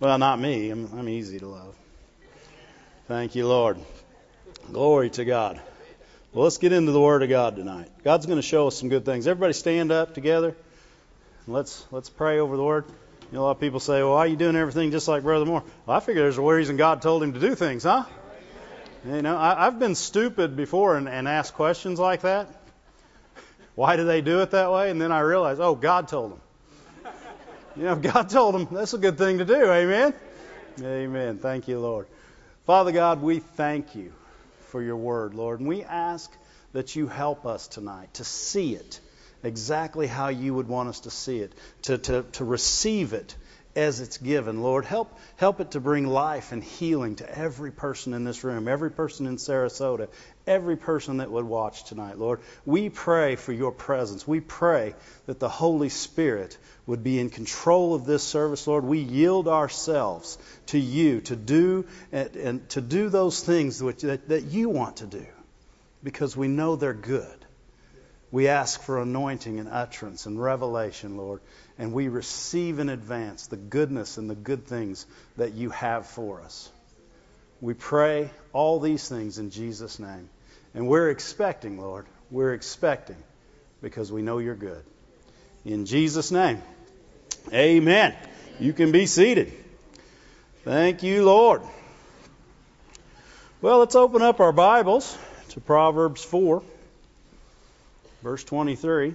Well, not me. I'm, I'm easy to love. Thank you, Lord. Glory to God. Well, let's get into the Word of God tonight. God's going to show us some good things. Everybody stand up together. Let's let's pray over the Word. You know, a lot of people say, "Well, why are you doing everything just like Brother Moore?" Well, I figure there's a reason God told him to do things, huh? You know, I, I've been stupid before and, and asked questions like that. Why do they do it that way? And then I realized, oh, God told them. You know, God told them that's a good thing to do. Amen. Amen. Thank you, Lord. Father God, we thank you for your word, Lord. And we ask that you help us tonight to see it exactly how you would want us to see it, to, to, to receive it as it's given. Lord, help help it to bring life and healing to every person in this room, every person in Sarasota, every person that would watch tonight, Lord. We pray for your presence. We pray that the Holy Spirit would be in control of this service, Lord. We yield ourselves to you to do and, and to do those things which, that, that you want to do because we know they're good. We ask for anointing and utterance and revelation, Lord, and we receive in advance the goodness and the good things that you have for us. We pray all these things in Jesus' name. And we're expecting, Lord. We're expecting because we know you're good. In Jesus' name, amen. You can be seated. Thank you, Lord. Well, let's open up our Bibles to Proverbs 4, verse 23.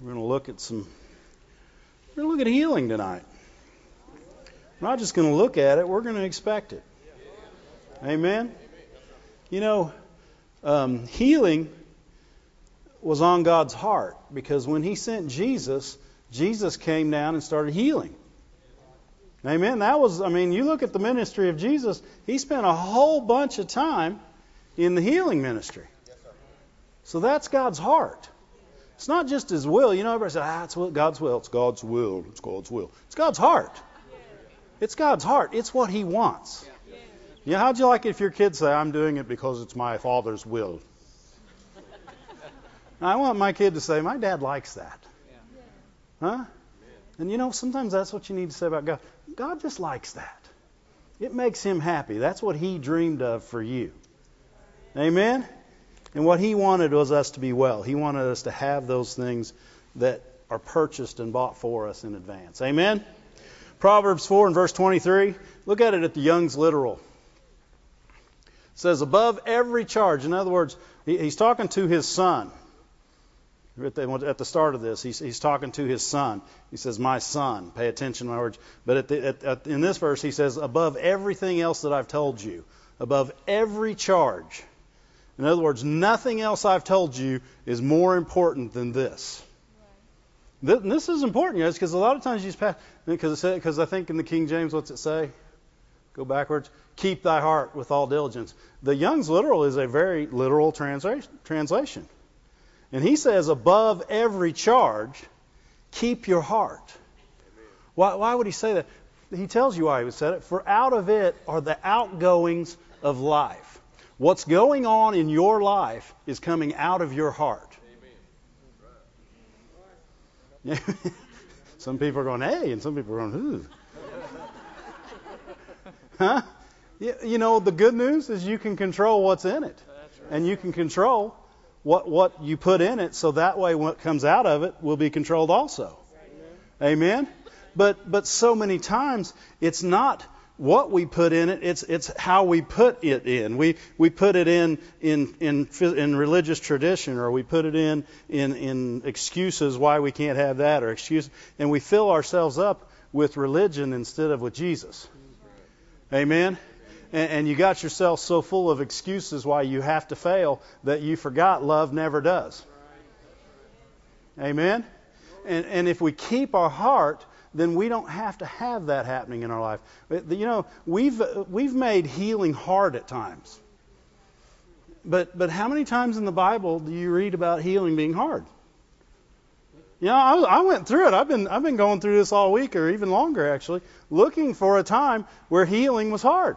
We're going to look at some, we're going to look at healing tonight. We're not just going to look at it, we're going to expect it. Amen? You know, um, healing was on God's heart because when He sent Jesus, Jesus came down and started healing. Amen. That was, I mean, you look at the ministry of Jesus, He spent a whole bunch of time in the healing ministry. So that's God's heart. It's not just his will. You know, everybody says, ah, it's God's will. It's God's will. It's God's will. It's God's heart. It's God's heart. It's what he wants. Know, how'd you like it if your kids say, I'm doing it because it's my father's will? I want my kid to say, my dad likes that. Huh? And you know, sometimes that's what you need to say about God. God just likes that. It makes him happy. That's what he dreamed of for you. Amen? And what he wanted was us to be well. He wanted us to have those things that are purchased and bought for us in advance. Amen? Proverbs 4 and verse 23. Look at it at the Young's Literal. It says, above every charge. In other words, he's talking to his son. At the start of this, he's, talking to his son. He says, My son. Pay attention to my words. But at the, at, at, in this verse, he says, Above everything else that I've told you, above every charge in other words, nothing else I've told you is more important than this. Right. This is important, guys, because a lot of times you pass, because because I think in the King James, what's it say? Go backwards. Keep thy heart with all diligence. The Young's literal is a very literal translation. And he says, above every charge, keep your heart. Why, why would he say that? He tells you why he would say it. For out of it are the outgoings of life. What's going on in your life is coming out of your heart. some people are going, hey, and some people are going, ooh. huh? You know, the good news is you can control what's in it. And you can control what, what you put in it, so that way what comes out of it will be controlled also. Amen? But, but so many times it's not what we put in it, it's, it's how we put it in. We, we put it in, in, in, in religious tradition, or we put it in, in, in excuses why we can't have that, or excuse, and we fill ourselves up with religion instead of with Jesus. Amen? And, and you got yourself so full of excuses why you have to fail that you forgot love never does. Amen? And, and if we keep our heart then we don't have to have that happening in our life. You know, we've we've made healing hard at times. But but how many times in the Bible do you read about healing being hard? You know, I, I went through it. I've been I've been going through this all week or even longer actually, looking for a time where healing was hard.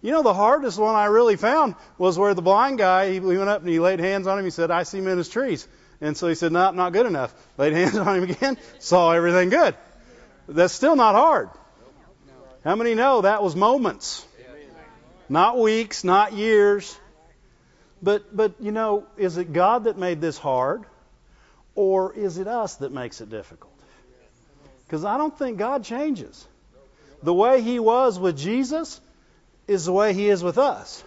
You know, the hardest one I really found was where the blind guy, he went up and he laid hands on him. He said, I see men as trees. And so he said, no, not good enough. Laid hands on him again, saw everything good. That's still not hard. How many know that was moments? Not weeks, not years. But but you know, is it God that made this hard or is it us that makes it difficult? Cuz I don't think God changes. The way he was with Jesus is the way he is with us.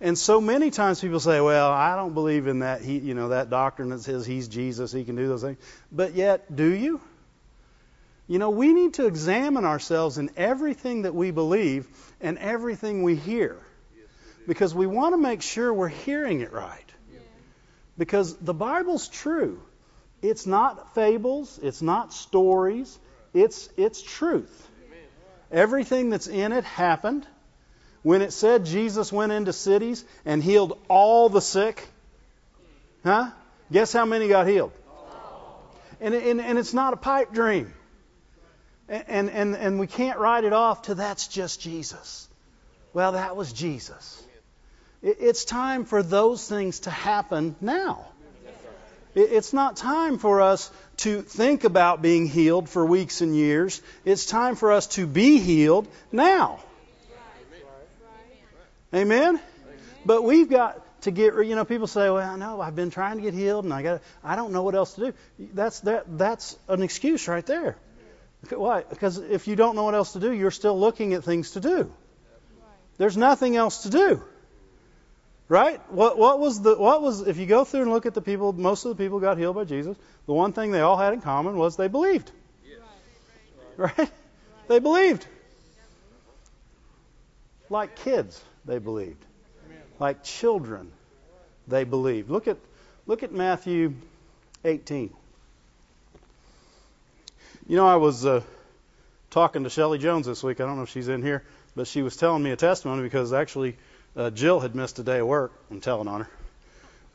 And so many times people say, "Well, I don't believe in that he, you know, that doctrine that says he's Jesus, he can do those things." But yet, do you? You know, we need to examine ourselves in everything that we believe and everything we hear. Because we want to make sure we're hearing it right. Because the Bible's true. It's not fables, it's not stories, it's it's truth. Everything that's in it happened. When it said Jesus went into cities and healed all the sick, huh? Guess how many got healed? And, and, and it's not a pipe dream. And, and, and we can't write it off to that's just Jesus. Well, that was Jesus. It's time for those things to happen now. It's not time for us to think about being healed for weeks and years. It's time for us to be healed now. Amen? But we've got to get you know people say well no i've been trying to get healed and i got i don't know what else to do that's that that's an excuse right there why? Because if you don't know what else to do you're still looking at things to do. There's nothing else to do. Right? What what was the what was if you go through and look at the people most of the people got healed by jesus the one thing they all had in common was they believed. Right? They believed. Like kids they believed. Like children, they believed. Look at, look at Matthew 18. You know, I was uh, talking to Shelley Jones this week. I don't know if she's in here, but she was telling me a testimony because actually uh, Jill had missed a day of work. I'm telling on her.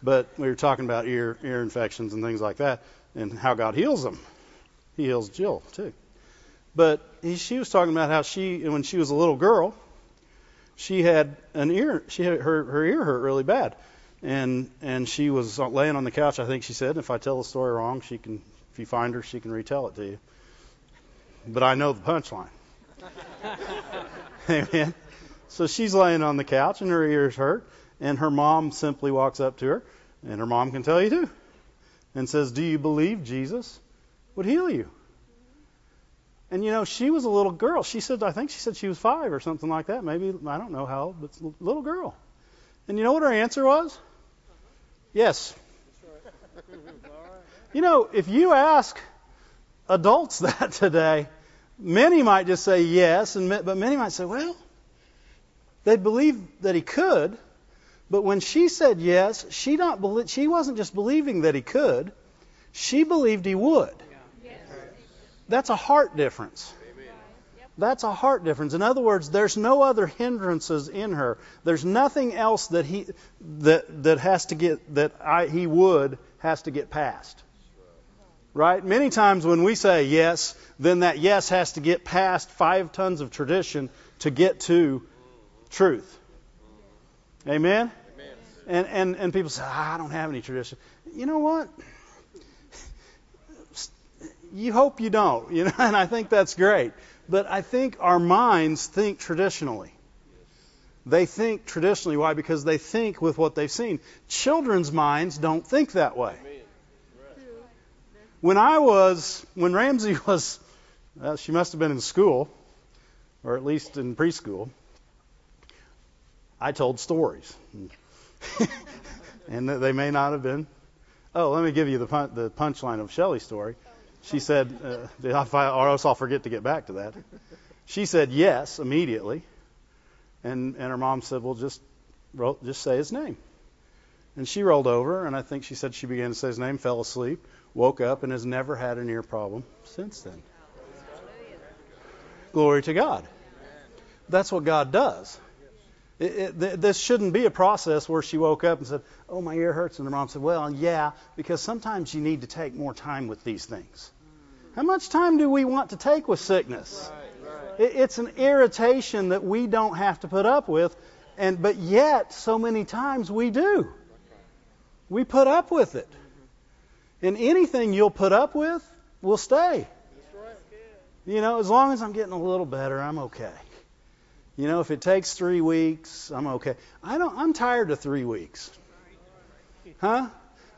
But we were talking about ear ear infections and things like that, and how God heals them. He heals Jill too. But he, she was talking about how she, when she was a little girl, she had an ear. She had her her ear hurt really bad, and and she was laying on the couch. I think she said, if I tell the story wrong, she can. If you find her, she can retell it to you. But I know the punchline. Amen. So she's laying on the couch and her ears hurt, and her mom simply walks up to her, and her mom can tell you too, and says, "Do you believe Jesus would heal you?" And you know, she was a little girl. She said, I think she said she was five or something like that. Maybe I don't know how but a little girl. And you know what her answer was? Yes. You know, if you ask adults that today, many might just say yes, and but many might say, well, they believe that he could, but when she said yes, she not she wasn't just believing that he could, she believed he would. That's a heart difference. That's a heart difference. In other words, there's no other hindrances in her. There's nothing else that he that that has to get that I, he would has to get past. Right? Many times when we say yes, then that yes has to get past five tons of tradition to get to truth. Amen? Amen. And and and people say, ah, I don't have any tradition. You know what? you hope you don't, you know, and I think that's great. But I think our minds think traditionally. They think traditionally. Why? Because they think with what they've seen. Children's minds don't think that way. When I was, when Ramsey was, well, she must have been in school, or at least in preschool, I told stories. and they may not have been. Oh, let me give you the, pun- the punchline of Shelley's story. She said, uh, or else I'll forget to get back to that. She said yes immediately, and and her mom said, well, just just say his name. And she rolled over, and I think she said she began to say his name, fell asleep, woke up, and has never had an ear problem since then. Glory to God. That's what God does. It, it, th- this shouldn't be a process where she woke up and said, "Oh, my ear hurts," and the mom said, "Well, yeah, because sometimes you need to take more time with these things." How much time do we want to take with sickness? It, it's an irritation that we don't have to put up with, and but yet so many times we do. We put up with it, and anything you'll put up with will stay. You know, as long as I'm getting a little better, I'm okay. You know, if it takes three weeks, I'm okay. I don't. I'm tired of three weeks. Huh?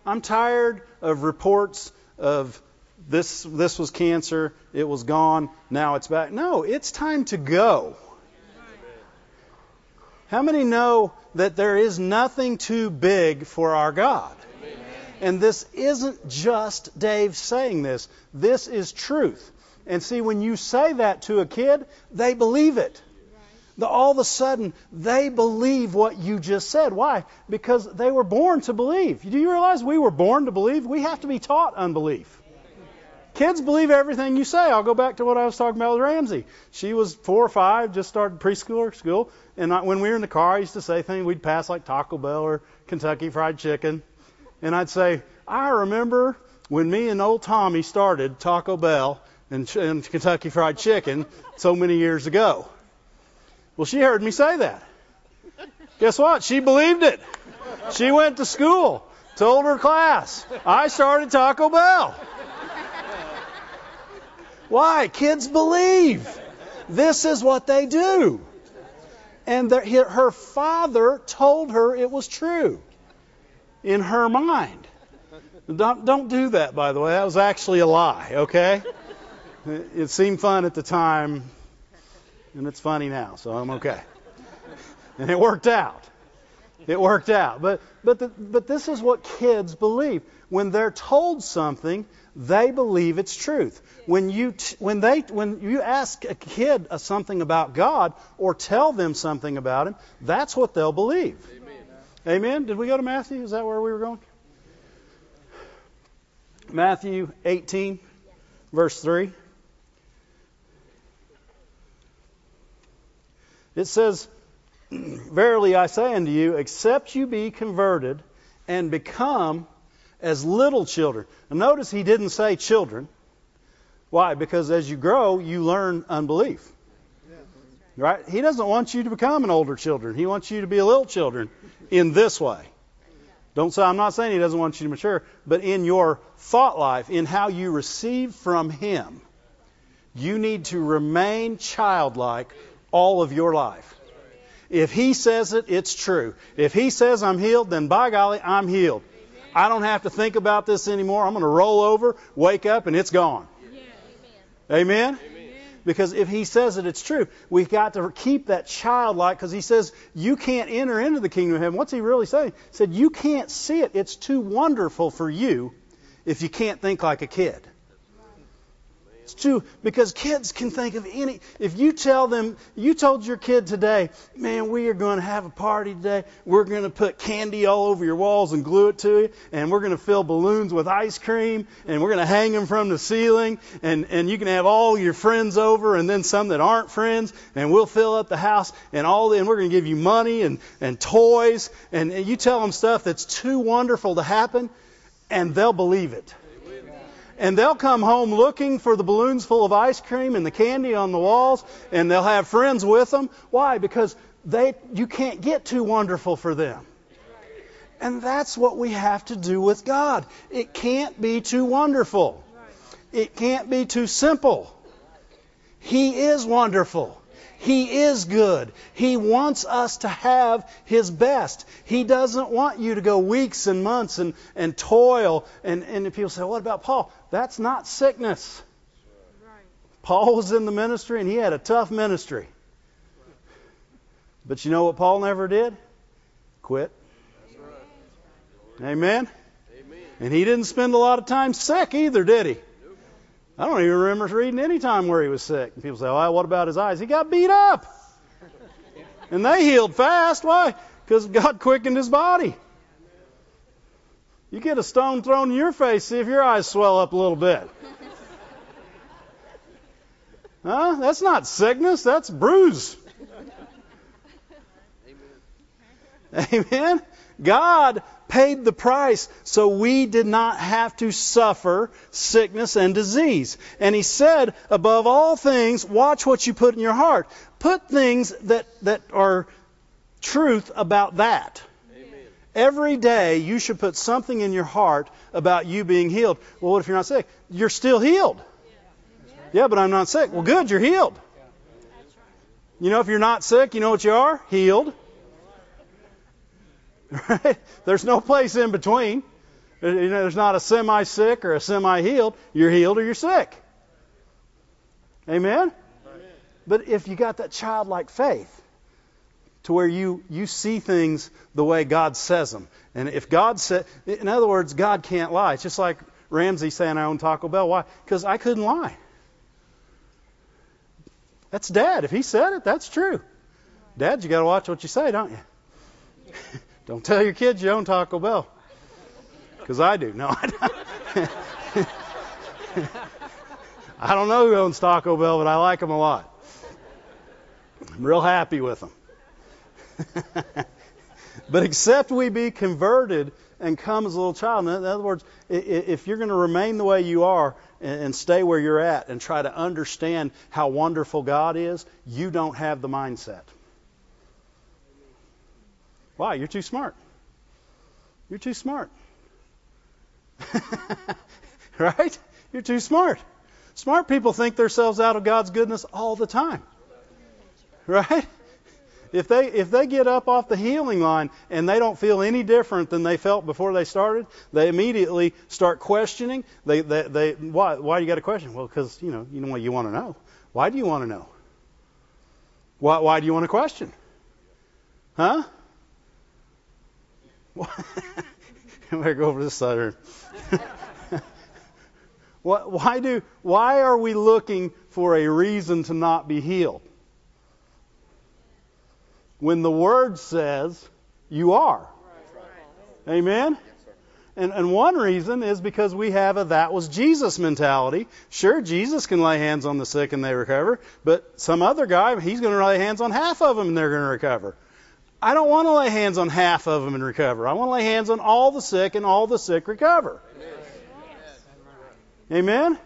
I'm tired of reports of this. This was cancer. It was gone. Now it's back. No, it's time to go. How many know that there is nothing too big for our God? And this isn't just Dave saying this. This is truth. And see, when you say that to a kid, they believe it. The, all of a sudden, they believe what you just said. Why? Because they were born to believe. Do you realize we were born to believe? We have to be taught unbelief. Kids believe everything you say. I'll go back to what I was talking about with Ramsey. She was four or five, just started preschool or school, and when we were in the car, I used to say things. We'd pass like Taco Bell or Kentucky Fried Chicken, and I'd say, "I remember when me and old Tommy started Taco Bell and, and Kentucky Fried Chicken so many years ago." Well, she heard me say that. Guess what? She believed it. She went to school, told her class, I started Taco Bell. Why? Kids believe. This is what they do. And her father told her it was true in her mind. Don't, don't do that, by the way. That was actually a lie, okay? It seemed fun at the time, and it's funny now, so I'm okay. And it worked out. It worked out. But but the, but this is what kids believe. When they're told something, they believe it's truth. When you t- when they when you ask a kid uh, something about God or tell them something about him, that's what they'll believe. Amen. Amen. Did we go to Matthew? Is that where we were going? Matthew 18 verse 3. It says, Verily I say unto you, except you be converted and become as little children. Now notice he didn't say children. Why? Because as you grow, you learn unbelief. Right? He doesn't want you to become an older children. He wants you to be a little children in this way. Don't say I'm not saying he doesn't want you to mature, but in your thought life, in how you receive from him, you need to remain childlike all of your life. If he says it, it's true. If he says I'm healed, then by golly, I'm healed. I don't have to think about this anymore. I'm going to roll over, wake up, and it's gone. Amen? Because if he says it, it's true. We've got to keep that childlike because he says you can't enter into the kingdom of heaven. What's he really saying? He said you can't see it. It's too wonderful for you if you can't think like a kid. It's true because kids can think of any. If you tell them, you told your kid today, man, we are going to have a party today. We're going to put candy all over your walls and glue it to you, and we're going to fill balloons with ice cream, and we're going to hang them from the ceiling, and and you can have all your friends over, and then some that aren't friends, and we'll fill up the house, and all, and we're going to give you money and and toys, and, and you tell them stuff that's too wonderful to happen, and they'll believe it and they'll come home looking for the balloons full of ice cream and the candy on the walls, and they'll have friends with them. Why? Because they you can't get too wonderful for them. And that's what we have to do with God. It can't be too wonderful. It can't be too simple. He is wonderful. He is good. He wants us to have His best. He doesn't want you to go weeks and months and, and toil. And, and people say, what about Paul? That's not sickness. Paul was in the ministry and he had a tough ministry. But you know what Paul never did? Quit. Amen? And he didn't spend a lot of time sick either, did he? I don't even remember reading any time where he was sick. And people say, well, what about his eyes? He got beat up. And they healed fast. Why? Because God quickened his body. You get a stone thrown in your face, see if your eyes swell up a little bit. Huh? That's not sickness, that's bruise. Amen. Amen. God paid the price so we did not have to suffer sickness and disease. And he said, above all things, watch what you put in your heart. Put things that, that are truth about that. Amen. Every day you should put something in your heart about you being healed. Well, what if you're not sick? You're still healed. Yeah, but I'm not sick. Well, good, you're healed. You know, if you're not sick, you know what you are? Healed. Right? There's no place in between. You know, there's not a semi sick or a semi healed. You're healed or you're sick. Amen? But if you got that childlike faith to where you, you see things the way God says them, and if God said, in other words, God can't lie. It's just like Ramsey saying I own Taco Bell. Why? Because I couldn't lie. That's dad. If he said it, that's true. Dad, you got to watch what you say, don't you? don't tell your kids you own Taco Bell. Because I do. No, I don't. I don't know who owns Taco Bell, but I like them a lot. I'm real happy with them. but except we be converted and come as a little child. In other words, if you're going to remain the way you are and stay where you're at and try to understand how wonderful God is, you don't have the mindset. Why? You're too smart. You're too smart. right? You're too smart. Smart people think themselves out of God's goodness all the time. Right? If they if they get up off the healing line and they don't feel any different than they felt before they started, they immediately start questioning. They they, they why why you got a question? Well, because you know you know what you want to know. Why do you want to know? Why why do you want to question? Huh? I better go over this side. why do why are we looking for a reason to not be healed? When the Word says you are. Amen? And, and one reason is because we have a that was Jesus mentality. Sure, Jesus can lay hands on the sick and they recover, but some other guy, he's going to lay hands on half of them and they're going to recover. I don't want to lay hands on half of them and recover. I want to lay hands on all the sick and all the sick recover. Amen?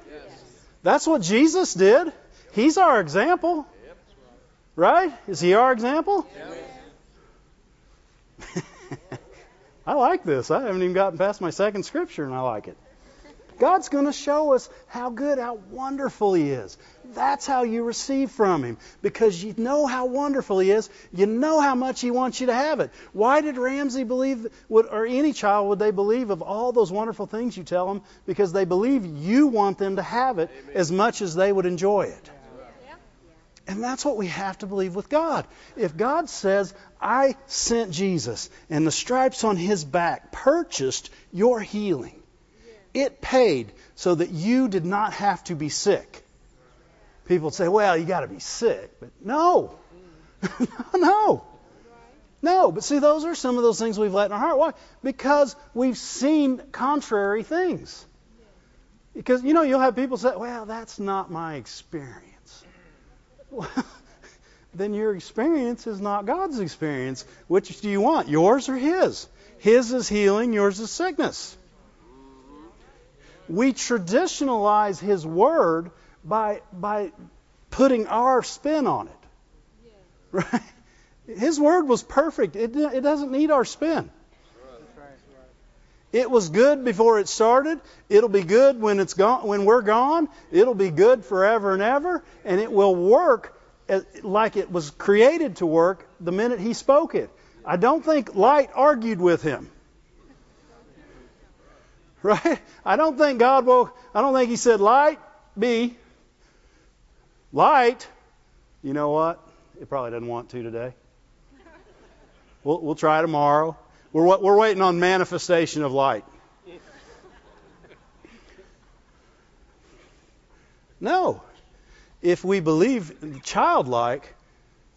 That's what Jesus did. He's our example. Right? Is he our example? I like this. I haven't even gotten past my second scripture and I like it. God's going to show us how good, how wonderful He is. That's how you receive from Him. Because you know how wonderful He is. You know how much He wants you to have it. Why did Ramsey believe, or any child, would they believe of all those wonderful things you tell them? Because they believe you want them to have it as much as they would enjoy it. And that's what we have to believe with God. If God says, I sent Jesus and the stripes on his back purchased your healing, it paid so that you did not have to be sick. People say, well, you got to be sick. But no. no. No. But see, those are some of those things we've let in our heart. Why? Because we've seen contrary things. Because, you know, you'll have people say, well, that's not my experience. Well, then your experience is not God's experience. Which do you want, yours or His? His is healing, yours is sickness. We traditionalize His Word by, by putting our spin on it. Right? His Word was perfect, it, it doesn't need our spin. It was good before it started. It'll be good when it's gone. When we're gone, it'll be good forever and ever, and it will work like it was created to work the minute he spoke it. I don't think light argued with him. Right? I don't think God woke. I don't think he said, "Light, be light." You know what? It probably doesn't want to today. We'll, we'll try tomorrow. We're, we're waiting on manifestation of light. No. If we believe childlike,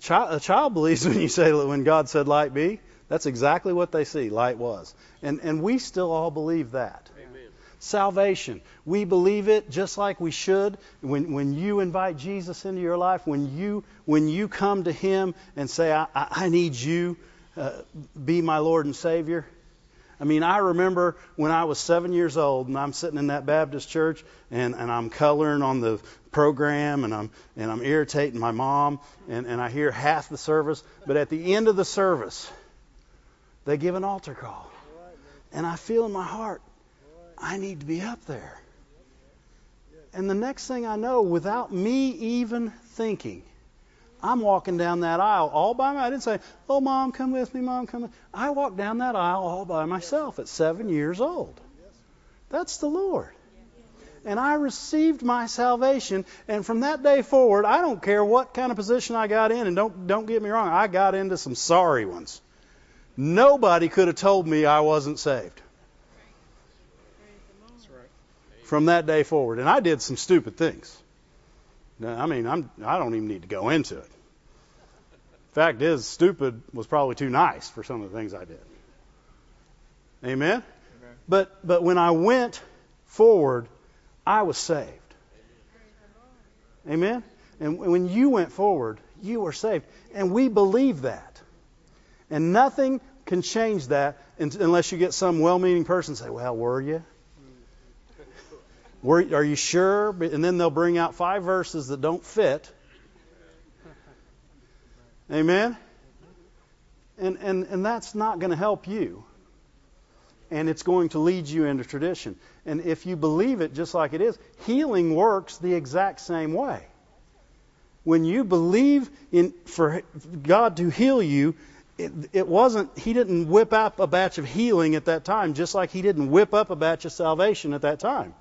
child, a child believes when you say when God said light be, that's exactly what they see light was. And and we still all believe that. Amen. Salvation. We believe it just like we should. When when you invite Jesus into your life, when you when you come to him and say, I, I need you, uh, be my Lord and Savior. I mean, I remember when I was seven years old and I'm sitting in that Baptist church and, and I'm coloring on the program and I'm and I'm irritating my mom and, and I hear half the service, but at the end of the service, they give an altar call. And I feel in my heart, I need to be up there. and the next thing I know, without me even thinking, I'm walking down that aisle all by myself. I didn't say, "Oh, mom, come with me, mom, come." With. I walked down that aisle all by myself at seven years old. That's the Lord. And I received my salvation, and from that day forward, I don't care what kind of position I got in, and don't don't get me wrong, I got into some sorry ones. Nobody could have told me I wasn't saved. From that day forward, and I did some stupid things. I mean, I'm, I don't even need to go into it. Fact is, stupid was probably too nice for some of the things I did. Amen? Amen. But but when I went forward, I was saved. Amen? And when you went forward, you were saved. And we believe that. And nothing can change that unless you get some well meaning person say, Well, were you? Are you sure? And then they'll bring out five verses that don't fit. Amen? And, and, and that's not going to help you. And it's going to lead you into tradition. And if you believe it just like it is, healing works the exact same way. When you believe in for God to heal you, it, it wasn't he didn't whip up a batch of healing at that time, just like he didn't whip up a batch of salvation at that time.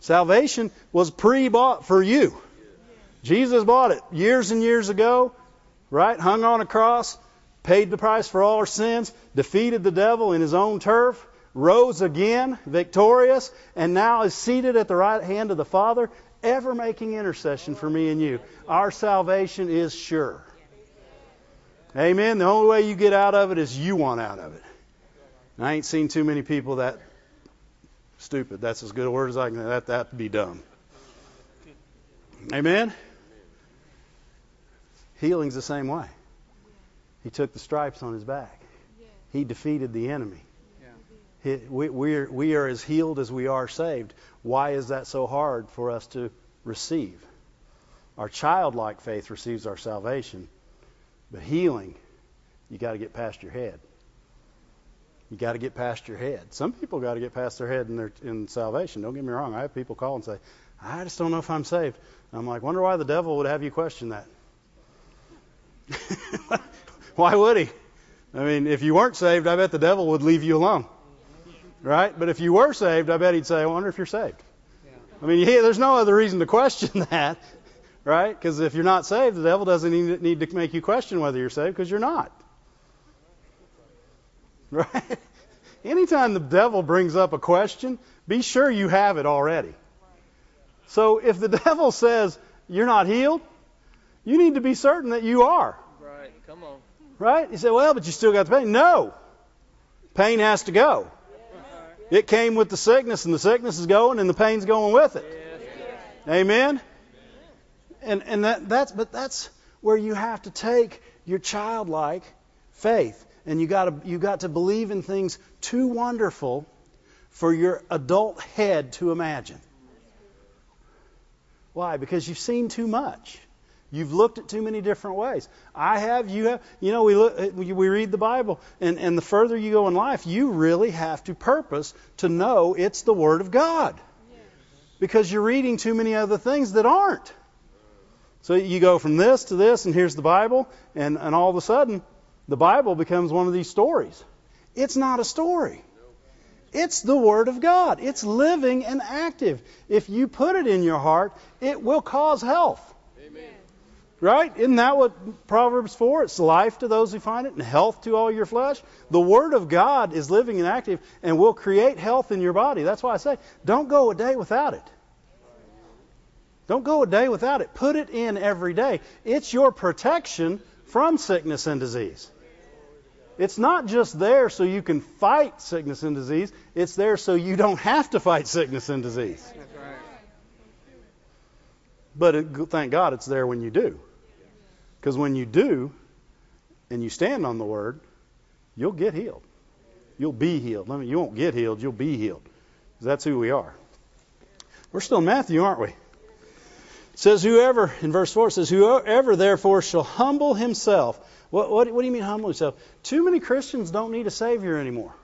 Salvation was pre-bought for you. Jesus bought it years and years ago, right? Hung on a cross, paid the price for all our sins, defeated the devil in his own turf, rose again, victorious, and now is seated at the right hand of the Father, ever making intercession for me and you. Our salvation is sure. Amen. The only way you get out of it is you want out of it. I ain't seen too many people that stupid. That's as good a word as I can. That that be dumb. Amen. Healing's the same way. He took the stripes on his back. He defeated the enemy. He, we, we, are, we are as healed as we are saved. Why is that so hard for us to receive? Our childlike faith receives our salvation, but healing, you got to get past your head. You got to get past your head. Some people got to get past their head in their in salvation. Don't get me wrong. I have people call and say, "I just don't know if I'm saved." I'm like, wonder why the devil would have you question that. why would he? I mean, if you weren't saved, I bet the devil would leave you alone. Right? But if you were saved, I bet he'd say, I wonder if you're saved. I mean, yeah, there's no other reason to question that, right? Because if you're not saved, the devil doesn't need to make you question whether you're saved because you're not. Right? Anytime the devil brings up a question, be sure you have it already. So if the devil says you're not healed, you need to be certain that you are. Right. Come on. Right? You say, well, but you still got the pain. No. Pain has to go. It came with the sickness, and the sickness is going, and the pain's going with it. Amen. And and that that's but that's where you have to take your childlike faith and you got to you got to believe in things too wonderful for your adult head to imagine. Why? Because you've seen too much. You've looked at too many different ways. I have, you have. You know, we look, we read the Bible, and, and the further you go in life, you really have to purpose to know it's the Word of God, because you're reading too many other things that aren't. So you go from this to this, and here's the Bible, and, and all of a sudden, the Bible becomes one of these stories. It's not a story. It's the Word of God. It's living and active. If you put it in your heart, it will cause health. Amen. Right? Isn't that what Proverbs 4? It's life to those who find it and health to all your flesh. The Word of God is living and active and will create health in your body. That's why I say, don't go a day without it. Don't go a day without it. Put it in every day. It's your protection from sickness and disease. It's not just there so you can fight sickness and disease, it's there so you don't have to fight sickness and disease. But it, thank God it's there when you do. Because when you do and you stand on the word, you'll get healed. You'll be healed. I mean, you won't get healed, you'll be healed. That's who we are. We're still in Matthew, aren't we? It says, Whoever, in verse 4, it says, Whoever therefore shall humble himself what, what, what do you mean humble yourself? Too many Christians don't need a Savior anymore.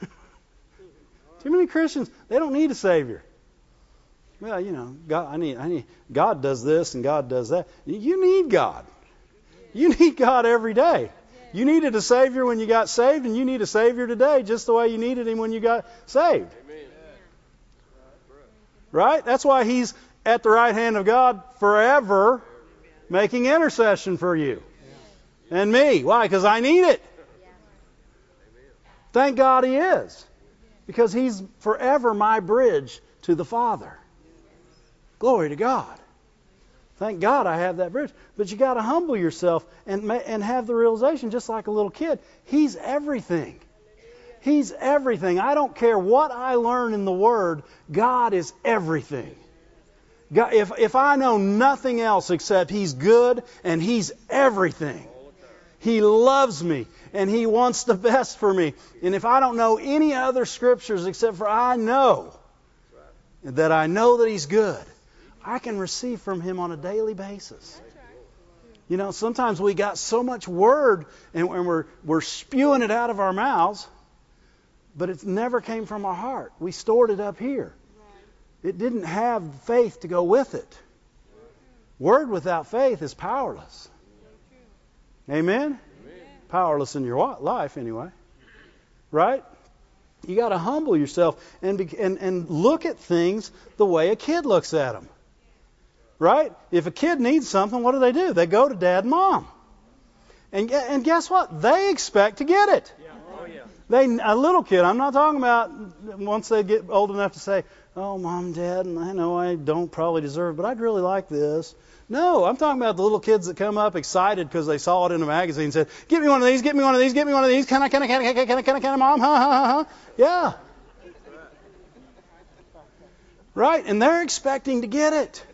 Too many Christians, they don't need a Savior. Well, you know, God, I need, I need, God does this and God does that. You need God. You need God every day. You needed a Savior when you got saved, and you need a Savior today just the way you needed Him when you got saved. Right? That's why He's at the right hand of God forever making intercession for you and me. Why? Because I need it. Thank God He is. Because He's forever my bridge to the Father. Glory to God. Thank God I have that bridge. But you got to humble yourself and and have the realization, just like a little kid, He's everything. He's everything. I don't care what I learn in the Word. God is everything. God, if if I know nothing else except He's good and He's everything, He loves me and He wants the best for me. And if I don't know any other scriptures except for I know that I know that He's good, I can receive from Him on a daily basis. You know, sometimes we got so much word and, we're, we're spewing it out of our mouths, but it never came from our heart. We stored it up here. It didn't have faith to go with it. Word without faith is powerless. Amen? Powerless in your life, anyway. Right? You got to humble yourself and, be, and, and look at things the way a kid looks at them. Right? If a kid needs something, what do they do? They go to dad and mom. And, and guess what? They expect to get it. They, a little kid, I'm not talking about once they get old enough to say, oh, mom, dad, and I know I don't probably deserve it, but I'd really like this. No, I'm talking about the little kids that come up excited because they saw it in a magazine and said, "Get me one of these, get me one of these, get me one of these. Can I, can I, can I, can I, can I, can I, mom? Ha, ha, ha, ha. Yeah. Right? And they're expecting to get it.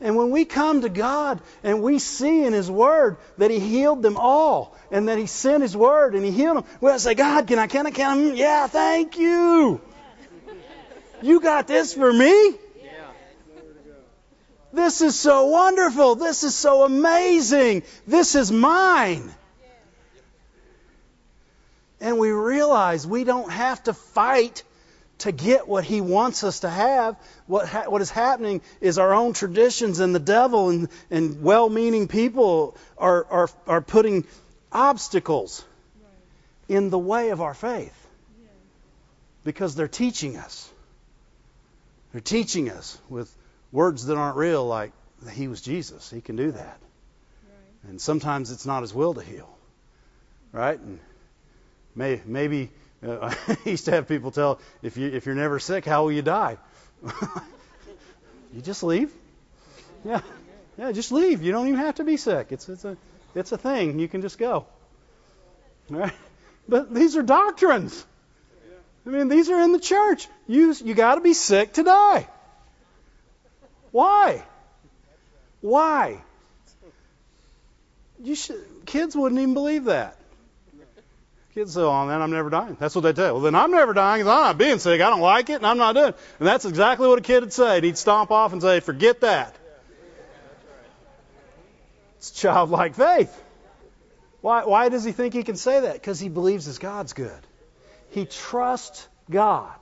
And when we come to God and we see in His Word that He healed them all and that He sent His Word and He healed them, we'll say, God, can I, can I, can I? Mm, yeah, thank you. You got this for me? This is so wonderful. This is so amazing. This is mine. And we realize we don't have to fight to get what he wants us to have. What, ha- what is happening is our own traditions and the devil and, and well meaning people are, are, are putting obstacles in the way of our faith because they're teaching us. They're teaching us with words that aren't real, like he was Jesus. He can do that. Right. And sometimes it's not his will to heal. Right? And may, maybe uh, I used to have people tell, if you if you're never sick, how will you die? you just leave. Yeah, yeah, just leave. You don't even have to be sick. It's it's a it's a thing. You can just go. All right? But these are doctrines. I mean, these are in the church. You you got to be sick to die. Why? Why? You should, kids wouldn't even believe that. Kids say, "Oh, then I'm never dying." That's what they tell. Well, then I'm never dying because I'm not being sick. I don't like it, and I'm not doing. it. And that's exactly what a kid would say. He'd stomp off and say, "Forget that." It's childlike faith. Why? Why does he think he can say that? Because he believes his God's good. He trusts God.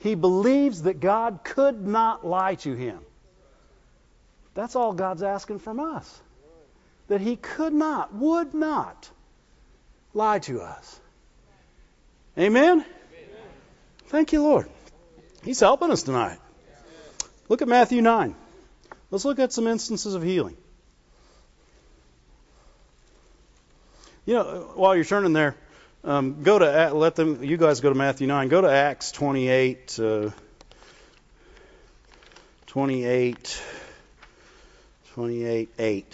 He believes that God could not lie to him. That's all God's asking from us. That He could not, would not lie to us. Amen? Thank you, Lord. He's helping us tonight. Look at Matthew 9. Let's look at some instances of healing. You know, while you're turning there, um, go to let them. You guys go to Matthew 9. Go to Acts 28. Uh, 28, 28, 8.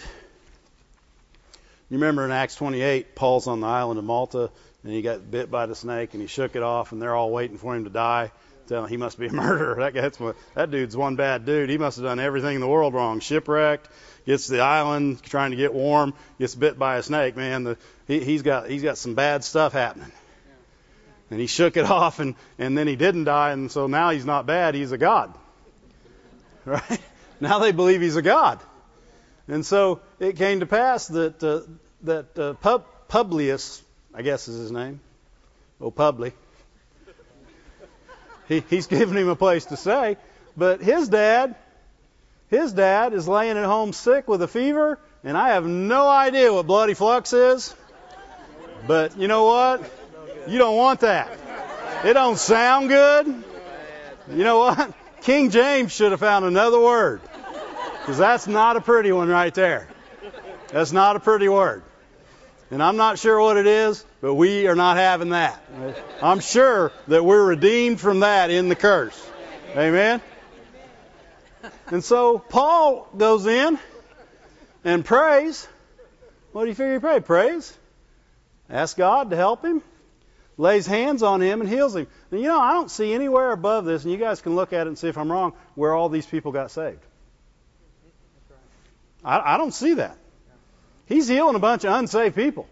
You remember in Acts 28, Paul's on the island of Malta and he got bit by the snake and he shook it off and they're all waiting for him to die. Telling he must be a murderer. That guy's that dude's one bad dude. He must have done everything in the world wrong. Shipwrecked, gets to the island trying to get warm, gets bit by a snake. Man, the, he, he's got he's got some bad stuff happening. And he shook it off and and then he didn't die and so now he's not bad. He's a god. Right? Now they believe he's a god. And so it came to pass that uh, that uh, Pub- Publius I guess is his name. Oh, Publi. He, he's given him a place to stay. But his dad, his dad is laying at home sick with a fever, and I have no idea what bloody flux is. But you know what? You don't want that. It don't sound good. You know what? King James should have found another word. Because that's not a pretty one right there. That's not a pretty word. And I'm not sure what it is, but we are not having that. I'm sure that we're redeemed from that in the curse. Amen? And so Paul goes in and prays. What do you figure he prayed? Prays. Ask God to help him. Lays hands on him and heals him. And you know, I don't see anywhere above this, and you guys can look at it and see if I'm wrong, where all these people got saved. I, I don't see that. He's healing a bunch of unsaved people.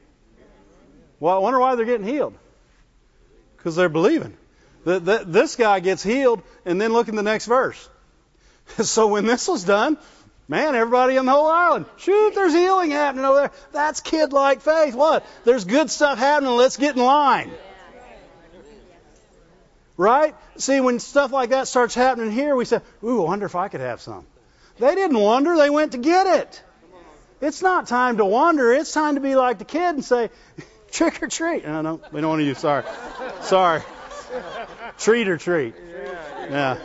Well, I wonder why they're getting healed. Because they're believing. The, the, this guy gets healed, and then look in the next verse. so when this was done, man, everybody on the whole island, shoot, there's healing happening over there. That's kid-like faith. What? There's good stuff happening. Let's get in line. Right? See, when stuff like that starts happening here, we say, ooh, I wonder if I could have some. They didn't wander, They went to get it. It's not time to wander. It's time to be like the kid and say, trick or treat. No, no, we don't want to use. Sorry, sorry. Treat or treat. Yeah,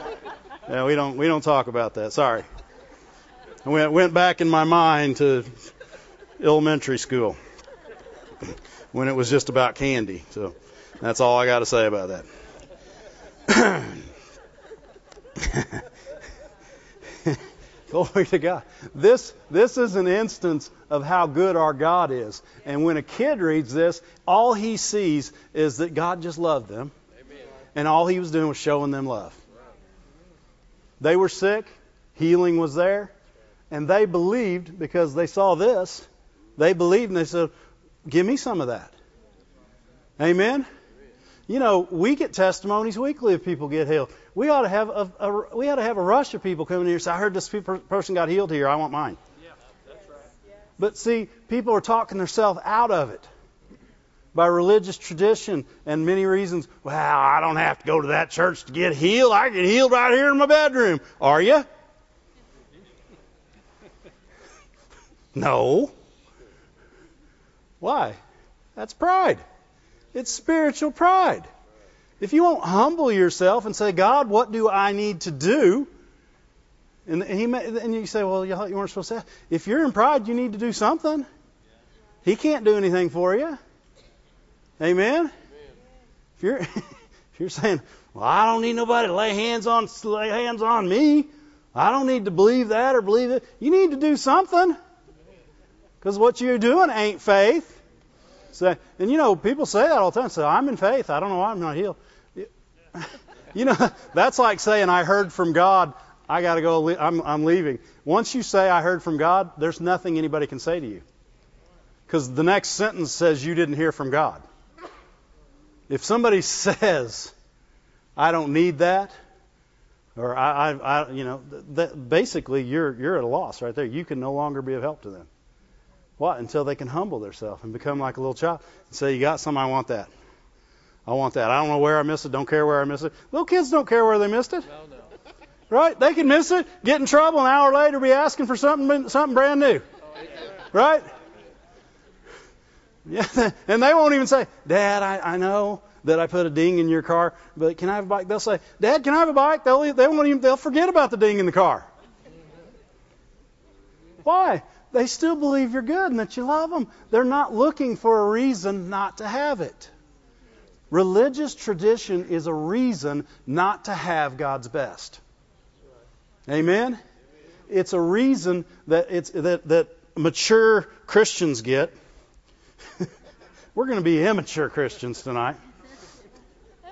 yeah. We don't we don't talk about that. Sorry. I went went back in my mind to elementary school when it was just about candy. So that's all I got to say about that. Glory to God. This, this is an instance of how good our God is. And when a kid reads this, all he sees is that God just loved them. Amen. And all he was doing was showing them love. They were sick, healing was there, and they believed because they saw this. They believed and they said, Give me some of that. Amen? You know, we get testimonies weekly of people get healed. We ought to have a, a we ought to have a rush of people coming here. Say, I heard this person got healed here. I want mine. Yeah, that's right. But see, people are talking themselves out of it by religious tradition and many reasons. Well, I don't have to go to that church to get healed. I get healed right here in my bedroom. Are you? no. Why? That's pride. It's spiritual pride. If you won't humble yourself and say, God, what do I need to do? And, he may, and you say, well, you weren't supposed to. If you're in pride, you need to do something. He can't do anything for you. Amen. If you're if you're saying, well, I don't need nobody to lay hands on lay hands on me. I don't need to believe that or believe it. You need to do something. Because what you're doing ain't faith. So, and you know, people say that all the time. Say, I'm in faith. I don't know why I'm not healed. You know, that's like saying, I heard from God. I got to go. I'm, I'm leaving. Once you say, I heard from God, there's nothing anybody can say to you. Because the next sentence says you didn't hear from God. If somebody says, I don't need that, or I, I, I you know, that basically you're you're at a loss right there. You can no longer be of help to them. What? Until they can humble themselves and become like a little child and say, "You got something, I want that. I want that. I don't know where I missed it. Don't care where I missed it." Little kids don't care where they missed it. No, no. Right? They can miss it, get in trouble, an hour later be asking for something something brand new. Right? Yeah, and they won't even say, "Dad, I, I know that I put a ding in your car, but can I have a bike?" They'll say, "Dad, can I have a bike?" They'll they won't even they'll forget about the ding in the car. Why? They still believe you're good and that you love them. They're not looking for a reason not to have it. Religious tradition is a reason not to have God's best. Amen? It's a reason that it's that, that mature Christians get. We're going to be immature Christians tonight.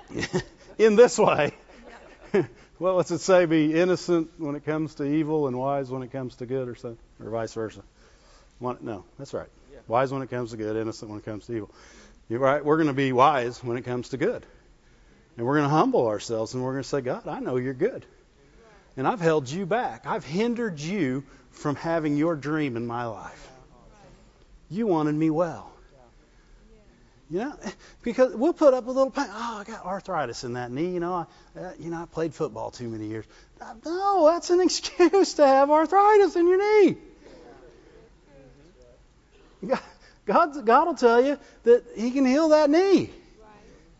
In this way. well, what's it say? Be innocent when it comes to evil and wise when it comes to good, or so, or vice versa. No, that's right. Wise when it comes to good, innocent when it comes to evil. You're right. We're going to be wise when it comes to good. And we're going to humble ourselves and we're going to say, God, I know you're good. And I've held you back. I've hindered you from having your dream in my life. You wanted me well. You know, because we'll put up a little pain. Oh, I got arthritis in that knee. You know, I, uh, you know, I played football too many years. No, that's an excuse to have arthritis in your knee. God, God will tell you that He can heal that knee.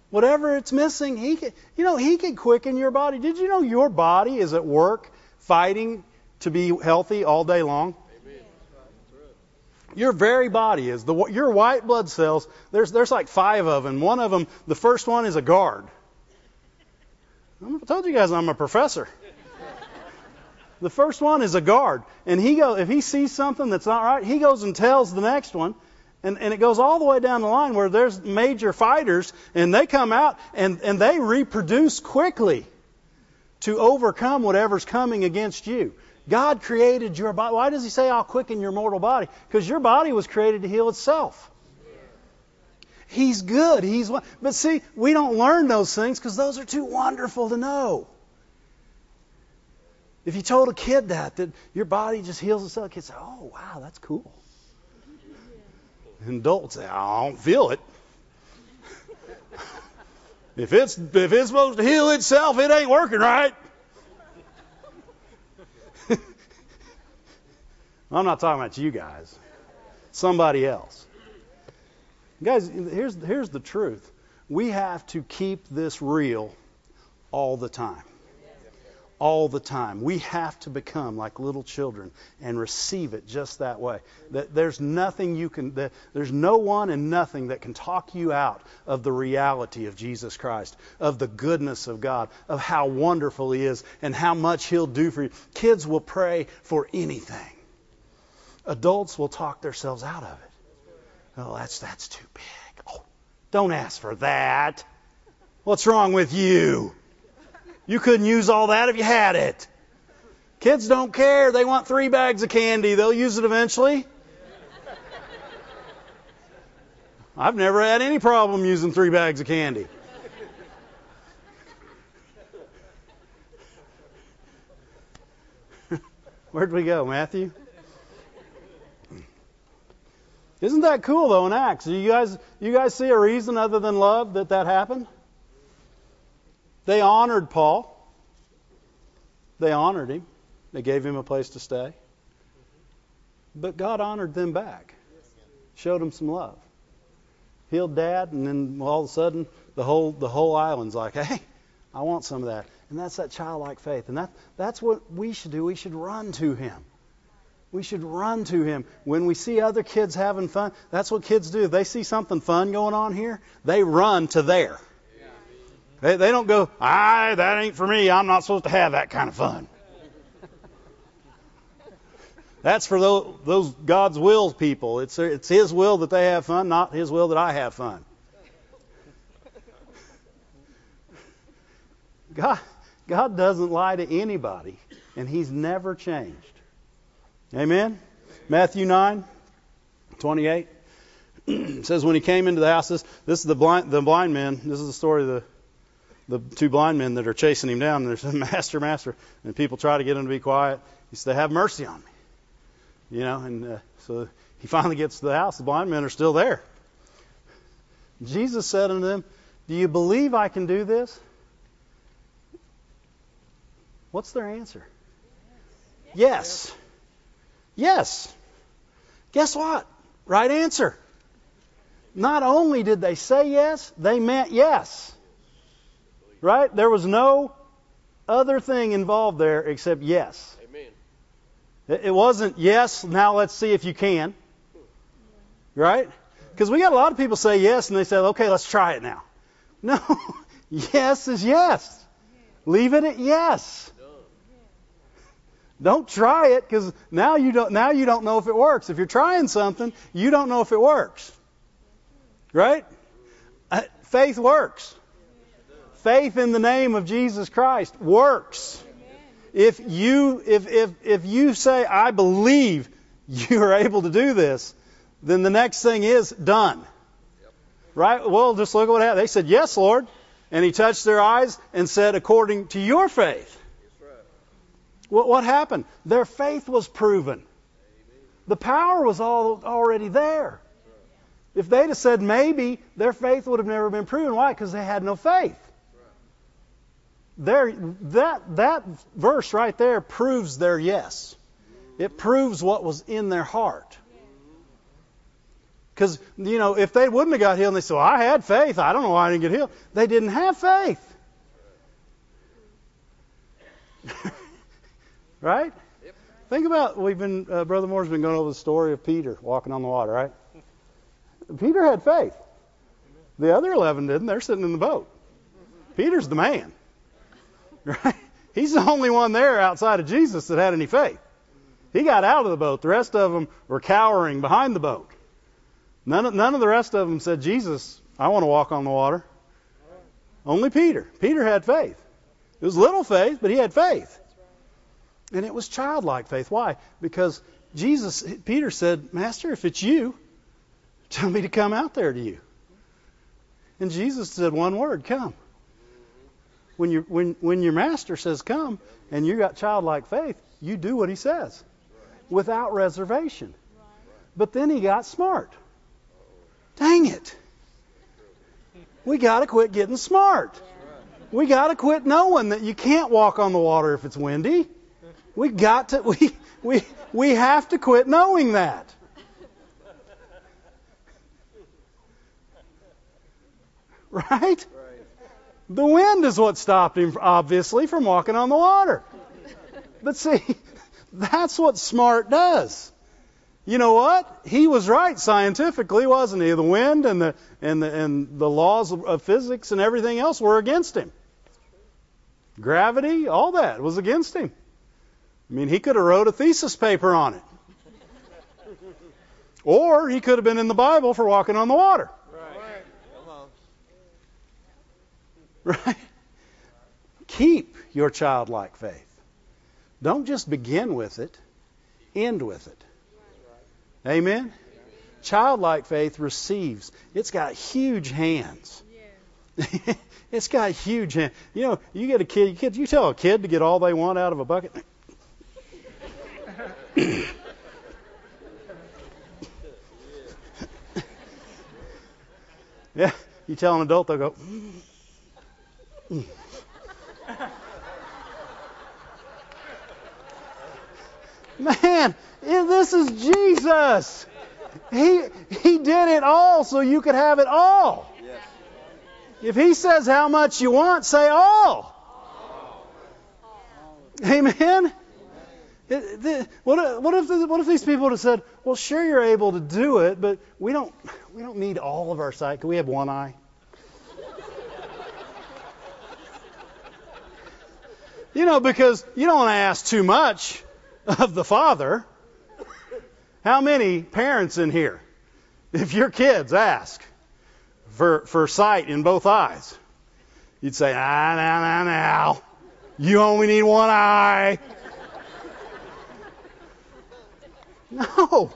Whatever it's missing, He can. You know, He can quicken your body. Did you know your body is at work fighting to be healthy all day long? Your very body is the your white blood cells. There's there's like five of them. One of them, the first one is a guard. I told you guys I'm a professor. The first one is a guard, and he go if he sees something that's not right, he goes and tells the next one, and and it goes all the way down the line where there's major fighters, and they come out and and they reproduce quickly to overcome whatever's coming against you. God created your body. Why does He say, I'll quicken your mortal body? Because your body was created to heal itself. He's good. He's but see, we don't learn those things because those are too wonderful to know. If you told a kid that that your body just heals itself, the kid say, "Oh, wow, that's cool." And adults say, "I don't feel it." if it's if it's supposed to heal itself, it ain't working right. I'm not talking about you guys. Somebody else. Guys, here's, here's the truth. We have to keep this real all the time. All the time. We have to become like little children and receive it just that way. That there's nothing you can, that there's no one and nothing that can talk you out of the reality of Jesus Christ, of the goodness of God, of how wonderful He is, and how much He'll do for you. Kids will pray for anything. Adults will talk themselves out of it. Oh, that's that's too big. Oh, don't ask for that. What's wrong with you? You couldn't use all that if you had it. Kids don't care. They want three bags of candy. They'll use it eventually. I've never had any problem using three bags of candy. Where'd we go, Matthew? Isn't that cool though in Acts? You guys, you guys see a reason other than love that that happened? They honored Paul. They honored him. They gave him a place to stay. But God honored them back. Showed them some love. Healed dad, and then all of a sudden the whole the whole island's like, hey, I want some of that. And that's that childlike faith. And that that's what we should do. We should run to him. We should run to him. When we see other kids having fun, that's what kids do. They see something fun going on here, they run to there. They, they don't go, ah, that ain't for me. I'm not supposed to have that kind of fun. That's for those, those God's will people. It's, it's His will that they have fun, not His will that I have fun. God, God doesn't lie to anybody, and He's never changed. Amen? Matthew 9, 28. says when he came into the house, this, this is the blind, the blind men. This is the story of the, the two blind men that are chasing him down. And there's master, master. And people try to get him to be quiet. He said, have mercy on me. You know, and uh, so he finally gets to the house. The blind men are still there. Jesus said unto them, Do you believe I can do this? What's their answer? Yes. Yes. Guess what? Right answer. Not only did they say yes, they meant yes. Right? There was no other thing involved there except yes. Amen. It wasn't yes, now let's see if you can. Right? Because we got a lot of people say yes and they say, okay, let's try it now. No, yes is yes. Leave it at yes. Don't try it because now you don't now you don't know if it works. If you're trying something, you don't know if it works. Right? Uh, faith works. Faith in the name of Jesus Christ works. If you if if if you say I believe you are able to do this, then the next thing is done. Right? Well, just look at what happened. They said, "Yes, Lord." And he touched their eyes and said, "According to your faith." What, what happened? Their faith was proven. The power was all already there. If they'd have said maybe, their faith would have never been proven. Why? Because they had no faith. There, that, that verse right there proves their yes. It proves what was in their heart. Because, you know, if they wouldn't have got healed and they said, well, I had faith, I don't know why I didn't get healed. They didn't have faith. right? Yep. Think about, we've been, uh, Brother Moore's been going over the story of Peter walking on the water, right? Peter had faith. The other 11 didn't. They're sitting in the boat. Peter's the man. Right? He's the only one there outside of Jesus that had any faith. He got out of the boat. The rest of them were cowering behind the boat. None of, none of the rest of them said, Jesus, I want to walk on the water. Only Peter. Peter had faith. It was little faith, but he had faith. And it was childlike faith. Why? Because Jesus, Peter said, Master, if it's you, tell me to come out there to you. And Jesus said one word, come. When, you, when, when your master says come and you got childlike faith, you do what he says without reservation. But then he got smart. Dang it. We got to quit getting smart. We got to quit knowing that you can't walk on the water if it's windy. We got to we we we have to quit knowing that. Right? The wind is what stopped him obviously from walking on the water. But see, that's what smart does. You know what? He was right scientifically, wasn't he? The wind and the and the and the laws of physics and everything else were against him. Gravity, all that was against him. I mean, he could have wrote a thesis paper on it. Or he could have been in the Bible for walking on the water. Right. Keep your childlike faith. Don't just begin with it, end with it. Amen? Childlike faith receives. It's got huge hands. it's got huge hands. You know, you get a kid, kid, you tell a kid to get all they want out of a bucket. yeah, you tell an adult, they'll go. Man, this is Jesus. He he did it all so you could have it all. Yes. If he says how much you want, say all. Amen. It, the, what, what, if what if these people would have said, "Well, sure, you're able to do it, but we don't we don't need all of our sight. Can we have one eye?" You know, because you don't want to ask too much of the Father. How many parents in here, if your kids ask for, for sight in both eyes, you'd say, ah, now, now, now. You only need one eye. No.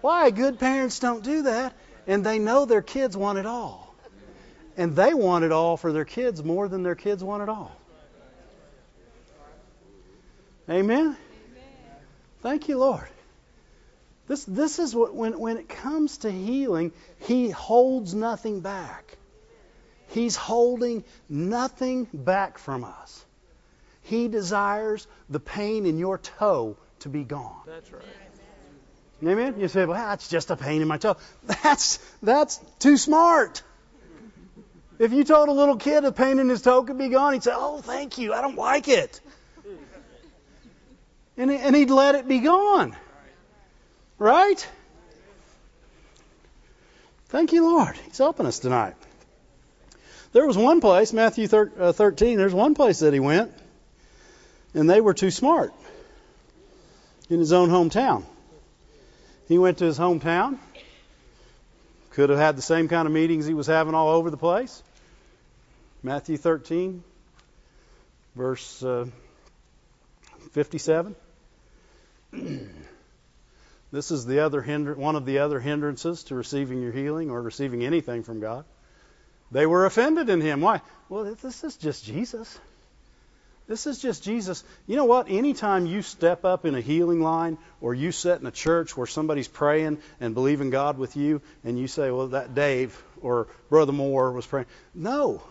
Why? Good parents don't do that. And they know their kids want it all. And they want it all for their kids more than their kids want it all. Amen? Thank you, Lord. This, this is what, when, when it comes to healing, He holds nothing back. He's holding nothing back from us. He desires the pain in your toe to be gone. That's right. Amen? You say, well, that's just a pain in my toe. That's, that's too smart. If you told a little kid a pain in his toe could be gone, he'd say, oh, thank you, I don't like it. And, and he'd let it be gone. Right? Thank you, Lord. He's helping us tonight. There was one place, Matthew uh, 13, there's one place that he went, and they were too smart in his own hometown. He went to his hometown, could have had the same kind of meetings he was having all over the place. Matthew 13, verse uh, 57. This is the other hinder, one of the other hindrances to receiving your healing or receiving anything from God. They were offended in him. Why? Well, this is just Jesus. This is just Jesus. You know what? Anytime you step up in a healing line or you sit in a church where somebody's praying and believing God with you, and you say, well, that Dave or Brother Moore was praying. No.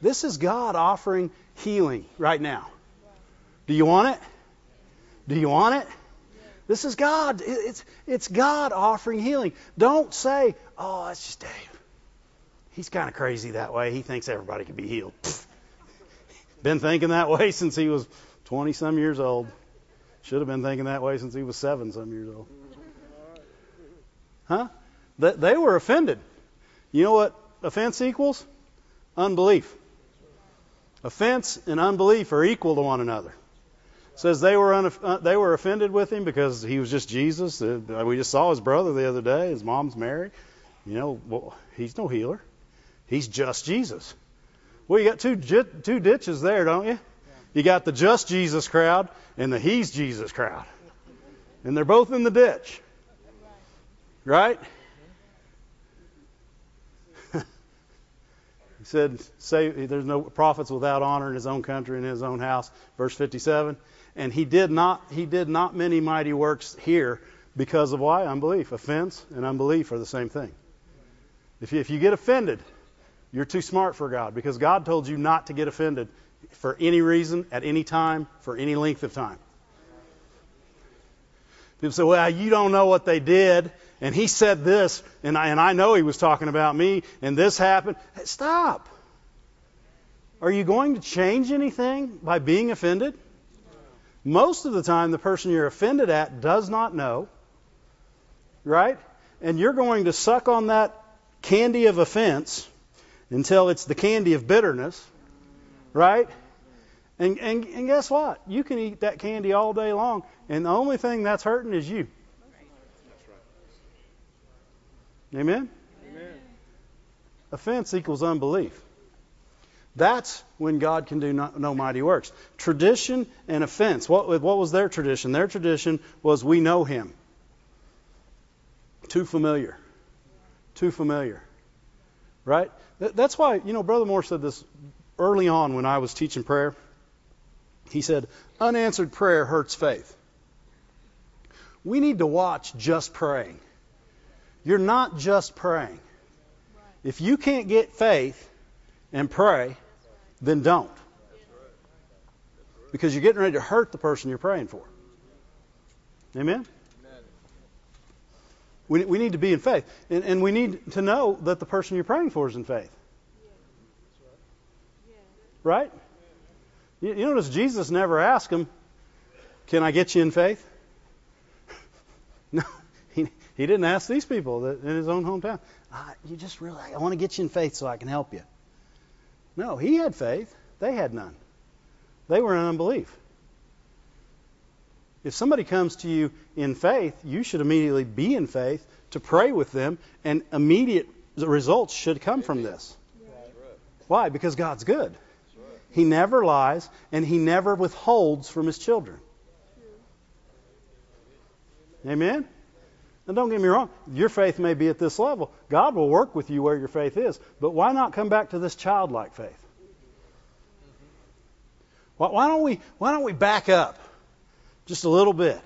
This is God offering healing right now. Do you want it? Do you want it? This is God. It's, it's God offering healing. Don't say, oh, that's just Dave. He's kind of crazy that way. He thinks everybody can be healed. Been thinking that way since he was 20 some years old. Should have been thinking that way since he was seven some years old. Huh? They were offended. You know what offense equals? Unbelief. Offense and unbelief are equal to one another. Says they were uh, they were offended with him because he was just Jesus. Uh, we just saw his brother the other day. His mom's Mary. You know, well, he's no healer. He's just Jesus. Well, you got two two ditches there, don't you? You got the just Jesus crowd and the he's Jesus crowd. And they're both in the ditch. Right? he said, say there's no prophets without honor in his own country and his own house. Verse 57. And he did not he did not many mighty works here because of why? Unbelief. Offense and unbelief are the same thing. If you, if you get offended, you're too smart for God because God told you not to get offended for any reason, at any time, for any length of time. People say, well, you don't know what they did, and he said this, and I, and I know he was talking about me, and this happened. Hey, stop. Are you going to change anything by being offended? Most of the time, the person you're offended at does not know, right? And you're going to suck on that candy of offense until it's the candy of bitterness, right? And, and, and guess what? You can eat that candy all day long, and the only thing that's hurting is you. Amen? Amen? Offense equals unbelief. That's when God can do no, no, mighty works. Tradition and offense. What, what was their tradition? Their tradition was we know Him. Too familiar. Too familiar. Right? That's why, you know, Brother Moore said this early on when I was teaching prayer. He said, unanswered prayer hurts faith. We need to watch just praying. You're not just praying. If you can't get faith and pray, then don't. Because you're getting ready to hurt the person you're praying for. Amen? We, we need to be in faith. And, and we need to know that the person you're praying for is in faith. Right? You, you notice Jesus never asked him, Can I get you in faith? no, he, he didn't ask these people in his own hometown. Ah, you just really, I want to get you in faith so I can help you. No, he had faith. They had none. They were in unbelief. If somebody comes to you in faith, you should immediately be in faith to pray with them, and immediate results should come from this. Why? Because God's good. He never lies, and He never withholds from His children. Amen? And don't get me wrong, your faith may be at this level. God will work with you where your faith is. But why not come back to this childlike faith? Why don't we, why don't we back up? just a little bit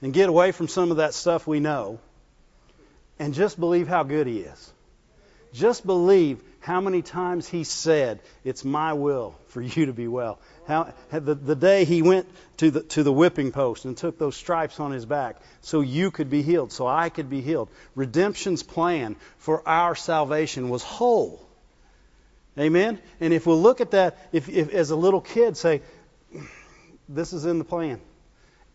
and get away from some of that stuff we know and just believe how good He is. Just believe how many times He said, It's my will for you to be well. How, the, the day He went to the, to the whipping post and took those stripes on His back so you could be healed, so I could be healed. Redemption's plan for our salvation was whole. Amen? And if we'll look at that, if, if as a little kid say, this is in the plan.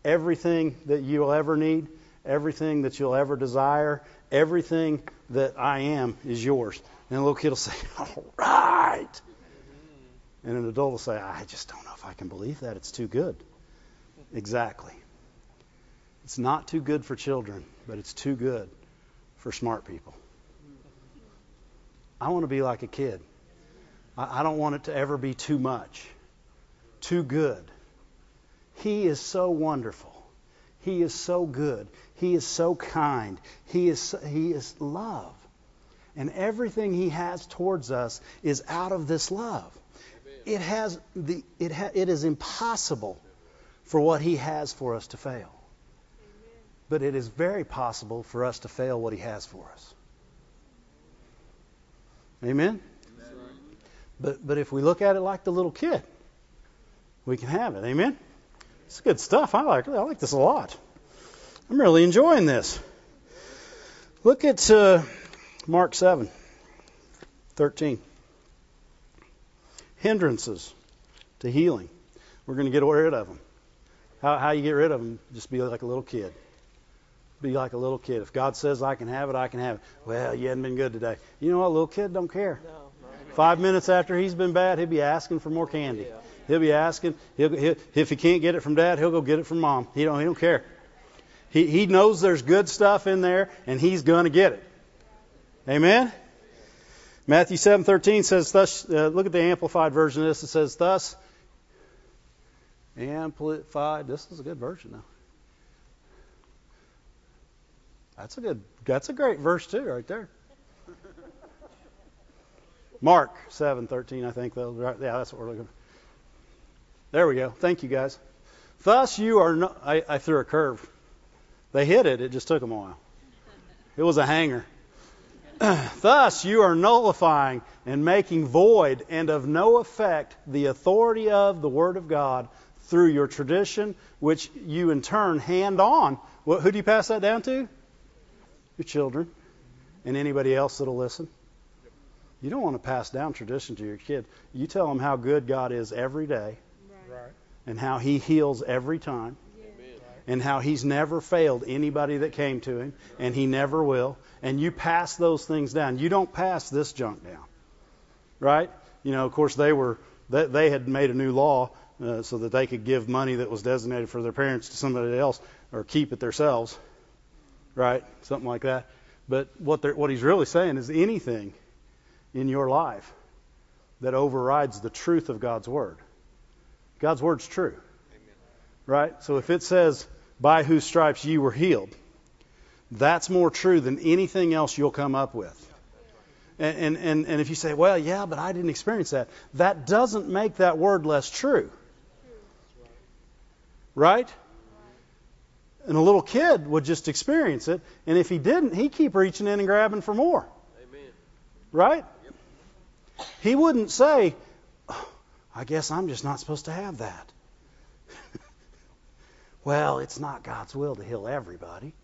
Everything that you'll ever need, everything that you'll ever desire, everything that I am is yours. And a little kid will say, All right. And an adult will say, I just don't know if I can believe that. It's too good. Exactly. It's not too good for children, but it's too good for smart people. I want to be like a kid. I don't want it to ever be too much, too good. He is so wonderful. He is so good. He is so kind. He is, he is love. And everything He has towards us is out of this love. Amen. it has the it ha, it is impossible for what he has for us to fail. But it is very possible for us to fail what he has for us. Amen. But but if we look at it like the little kid, we can have it. Amen. It's good stuff. I like I like this a lot. I'm really enjoying this. Look at uh, Mark 7, 13. Hindrances to healing. We're going to get rid of them. How, how you get rid of them? Just be like a little kid. Be like a little kid. If God says I can have it, I can have it. Well, you hadn't been good today. You know what? Little kid don't care. Five minutes after he's been bad, he'll be asking for more candy. He'll be asking. He'll, he'll, if he can't get it from dad, he'll go get it from mom. He don't. He don't care. He he knows there's good stuff in there, and he's gonna get it. Amen. Matthew 7:13 says, "Thus." Uh, look at the amplified version of this. It says, "Thus." Amplified. This is a good version, though. That's a good. That's a great verse too, right there. Mark 7:13, I think yeah, that's what we're looking. There we go. Thank you guys. Thus you are. No, I, I threw a curve. They hit it. It just took them a while. It was a hanger. Thus you are nullifying and making void and of no effect the authority of the Word of God through your tradition, which you in turn hand on. Well, who do you pass that down to? Your children and anybody else that'll listen. You don't want to pass down tradition to your kid. You tell them how good God is every day right. and how He heals every time and how He's never failed anybody that came to Him and He never will. And you pass those things down. You don't pass this junk down. Right? You know, of course, they were they, they had made a new law uh, so that they could give money that was designated for their parents to somebody else or keep it themselves. Right? Something like that. But what, they're what he's really saying is anything in your life that overrides the truth of God's Word. God's Word's true. Amen. Right? So if it says, by whose stripes ye were healed, that's more true than anything else you'll come up with. And, and, and if you say, well, yeah, but I didn't experience that, that doesn't make that word less true. Right? And a little kid would just experience it, and if he didn't, he'd keep reaching in and grabbing for more. Amen. Right? He wouldn't say, I guess I'm just not supposed to have that. well, it's not God's will to heal everybody.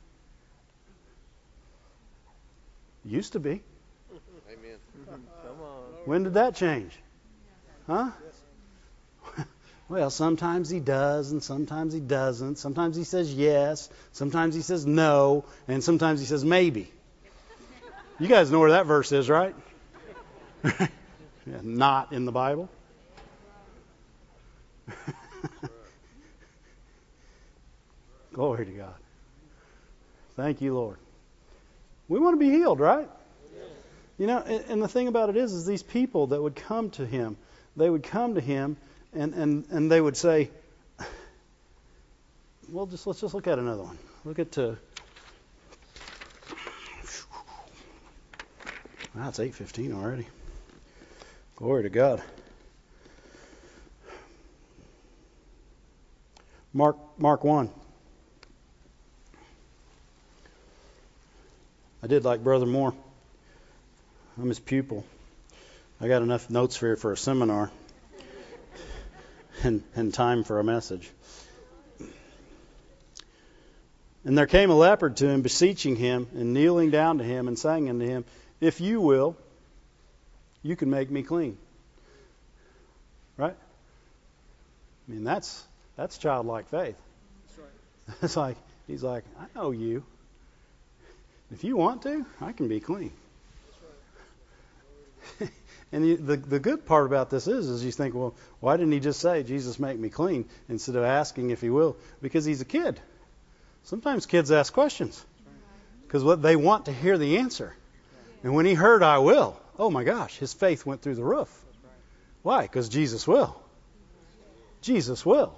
Used to be. Amen. Come on. When did that change? Huh? Well, sometimes he does, and sometimes he doesn't. Sometimes he says yes, sometimes he says no, and sometimes he says maybe. You guys know where that verse is, right? Not in the Bible. Glory to God. Thank you, Lord. We want to be healed, right? You know, and, and the thing about it is, is these people that would come to him, they would come to him and, and, and they would say, well, just let's just look at another one. Look at uh, wow, it's 8:15 already. Glory to God. Mark Mark 1. I did like Brother Moore. I'm his pupil. I got enough notes for you for a seminar and, and time for a message. And there came a leopard to him, beseeching him, and kneeling down to him, and saying unto him, If you will, you can make me clean. Right? I mean, that's that's childlike faith. That's right. It's like he's like, I know you. If you want to, I can be clean. And you, the the good part about this is, is you think, well, why didn't he just say, Jesus, make me clean, instead of asking if he will? Because he's a kid. Sometimes kids ask questions because what they want to hear the answer. And when he heard, I will, oh my gosh, his faith went through the roof. Why? Because Jesus will. Jesus will.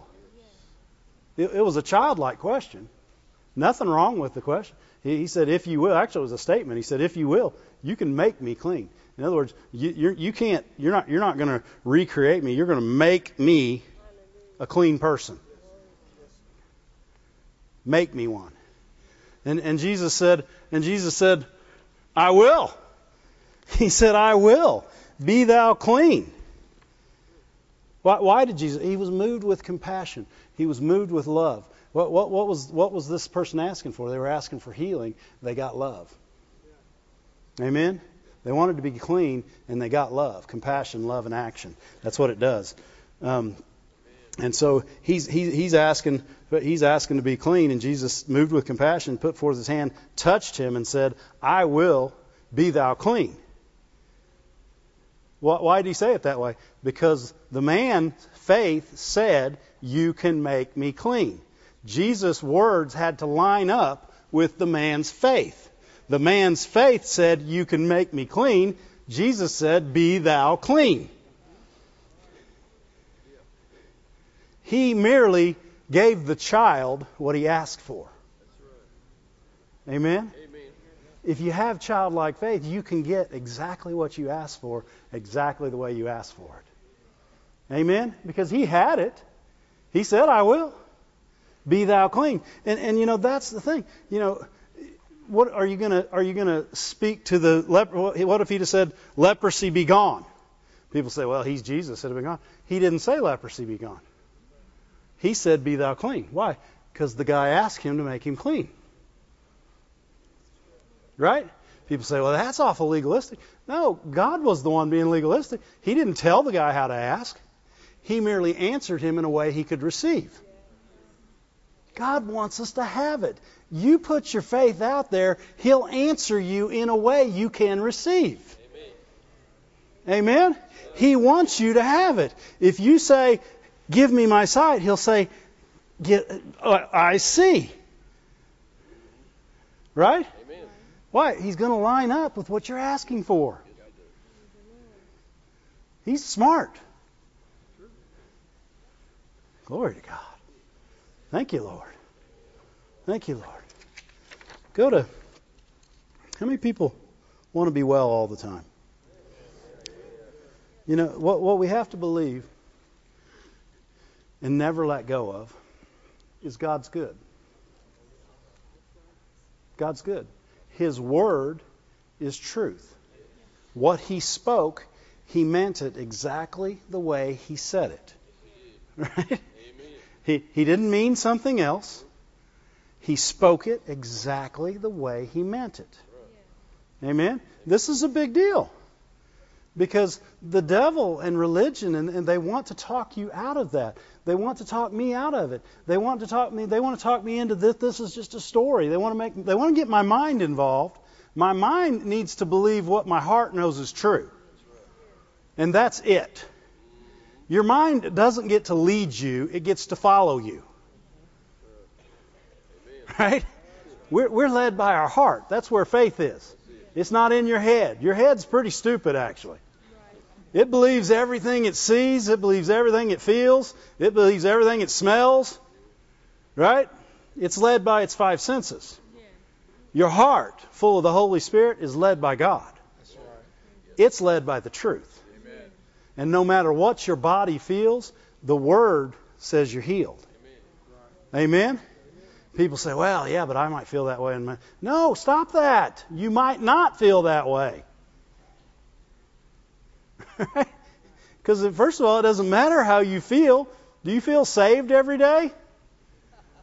It, it was a childlike question. Nothing wrong with the question. He, said, if you will. Actually, it was a statement. He said, if you will, you can make me clean. In other words, you, you're, you can't, you're not, you're not going to recreate me. You're going to make me a clean person. Make me one. And, and Jesus said, and Jesus said, I will. He said, I will. Be thou clean. Why, why did Jesus? He was moved with compassion. He was moved with love. What, what, what, was, what was this person asking for? They were asking for healing. They got love. Amen? They wanted to be clean, and they got love. Compassion, love, and action. That's what it does. Um, and so he's, he, he's asking, he's asking to be clean, and Jesus, moved with compassion, put forth his hand, touched him, and said, "I will be thou clean." Why did he say it that way? Because the man, faith, said, "You can make me clean." Jesus' words had to line up with the man's faith. The man's faith said, You can make me clean. Jesus said, Be thou clean. He merely gave the child what he asked for. Amen? Amen? If you have childlike faith, you can get exactly what you ask for, exactly the way you ask for it. Amen? Because he had it. He said, I will be thou clean. And and you know that's the thing. You know, what are you gonna are you gonna speak to the leper? What if he just said leprosy be gone? People say, well, he's Jesus, it'd be gone. He didn't say leprosy be gone. He said, be thou clean. Why? Because the guy asked him to make him clean. Right? People say, well, that's awful legalistic. No, God was the one being legalistic. He didn't tell the guy how to ask. He merely answered him in a way he could receive. God wants us to have it. You put your faith out there, He'll answer you in a way you can receive. Amen? Amen? He wants you to have it. If you say, Give me my sight, He'll say, Get, uh, I see. Right? Amen. Why? He's going to line up with what you're asking for. He's smart. Glory to God. Thank you, Lord. Thank you, Lord. Go to. How many people want to be well all the time? You know, what, what we have to believe and never let go of is God's good. God's good. His word is truth. What he spoke, he meant it exactly the way he said it. Right? He, he didn't mean something else. He spoke it exactly the way he meant it. Amen? This is a big deal. Because the devil and religion, and, and, they want to talk you out of that. They want to talk me out of it. They want to talk me. They want to talk me into this. This is just a story. They want to make. They want to get my mind involved. My mind needs to believe what my heart knows is true, and that's it. Your mind doesn't get to lead you, it gets to follow you. Right? We're, we're led by our heart. That's where faith is. It's not in your head. Your head's pretty stupid, actually. It believes everything it sees, it believes everything it feels, it believes everything it smells. Right? It's led by its five senses. Your heart, full of the Holy Spirit, is led by God. It's led by the truth. And no matter what your body feels, the Word says you're healed. Amen? People say, well, yeah, but I might feel that way. No, stop that. You might not feel that way. Because, first of all, it doesn't matter how you feel. Do you feel saved every day?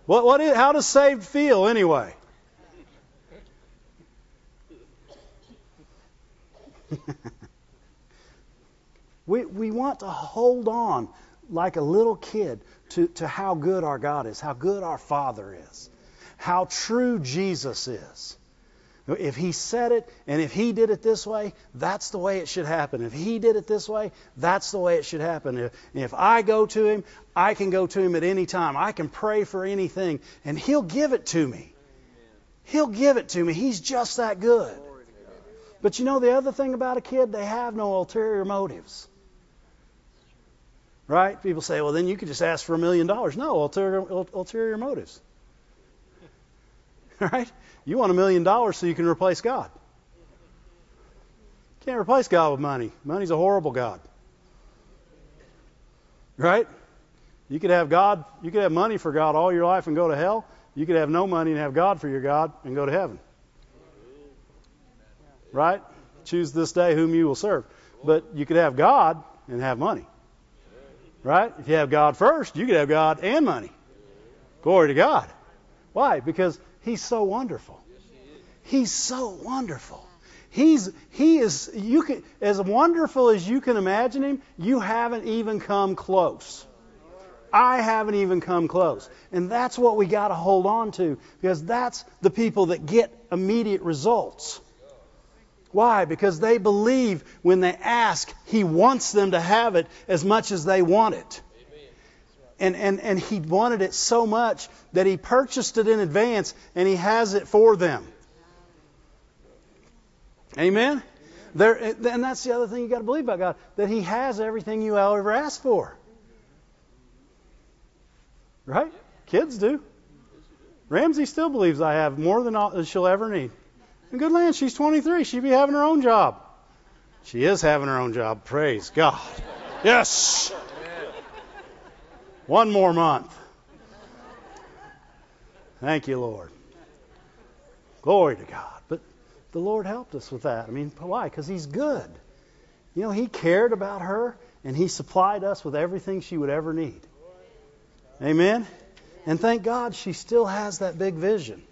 What, what is, how does saved feel anyway? We, we want to hold on like a little kid to, to how good our God is, how good our Father is, how true Jesus is. If He said it and if He did it this way, that's the way it should happen. If He did it this way, that's the way it should happen. If, if I go to Him, I can go to Him at any time. I can pray for anything, and He'll give it to me. He'll give it to me. He's just that good. But you know the other thing about a kid? They have no ulterior motives. Right? People say, well, then you could just ask for a million dollars. No, ulterior, ulterior motives. Right? You want a million dollars so you can replace God. You can't replace God with money. Money's a horrible God. Right? You could have God, you could have money for God all your life and go to hell. You could have no money and have God for your God and go to heaven. Right? Choose this day whom you will serve. But you could have God and have money. Right? If you have God first, you could have God and money. Glory to God. Why? Because He's so wonderful. He's so wonderful. He's he is you can as wonderful as you can imagine him, you haven't even come close. I haven't even come close. And that's what we got to hold on to because that's the people that get immediate results. Why? Because they believe when they ask, He wants them to have it as much as they want it. And, and, and He wanted it so much that He purchased it in advance and He has it for them. Amen? There, and that's the other thing you got to believe about God that He has everything you ever asked for. Right? Kids do. Ramsey still believes I have more than all, she'll ever need. And good land, she's 23. She'd be having her own job. She is having her own job. Praise God. Yes. One more month. Thank you, Lord. Glory to God. But the Lord helped us with that. I mean, why? Because He's good. You know, He cared about her and He supplied us with everything she would ever need. Amen? And thank God she still has that big vision.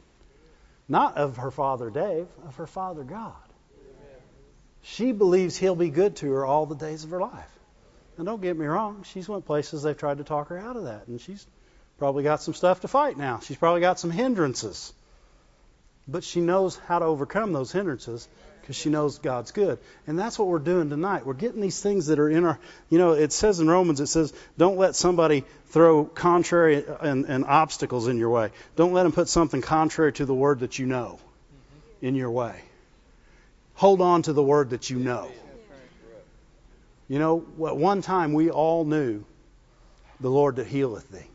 Not of her father Dave, of her father God. She believes he'll be good to her all the days of her life. And don't get me wrong, she's went places they've tried to talk her out of that. And she's probably got some stuff to fight now. She's probably got some hindrances. But she knows how to overcome those hindrances because she knows God's good. And that's what we're doing tonight. We're getting these things that are in our, you know, it says in Romans, it says, don't let somebody throw contrary and, and obstacles in your way. Don't let them put something contrary to the word that you know in your way. Hold on to the word that you know. You know, at one time we all knew the Lord that healeth thee.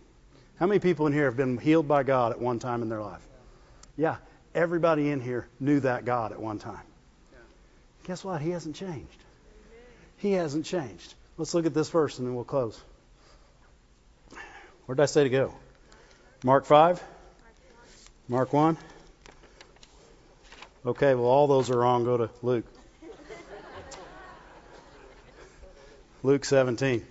How many people in here have been healed by God at one time in their life? Yeah, everybody in here knew that God at one time. Guess what? He hasn't changed. He hasn't changed. Let's look at this verse and then we'll close. Where did I say to go? Mark 5? Mark 1? Okay, well, all those are wrong. Go to Luke. Luke 17.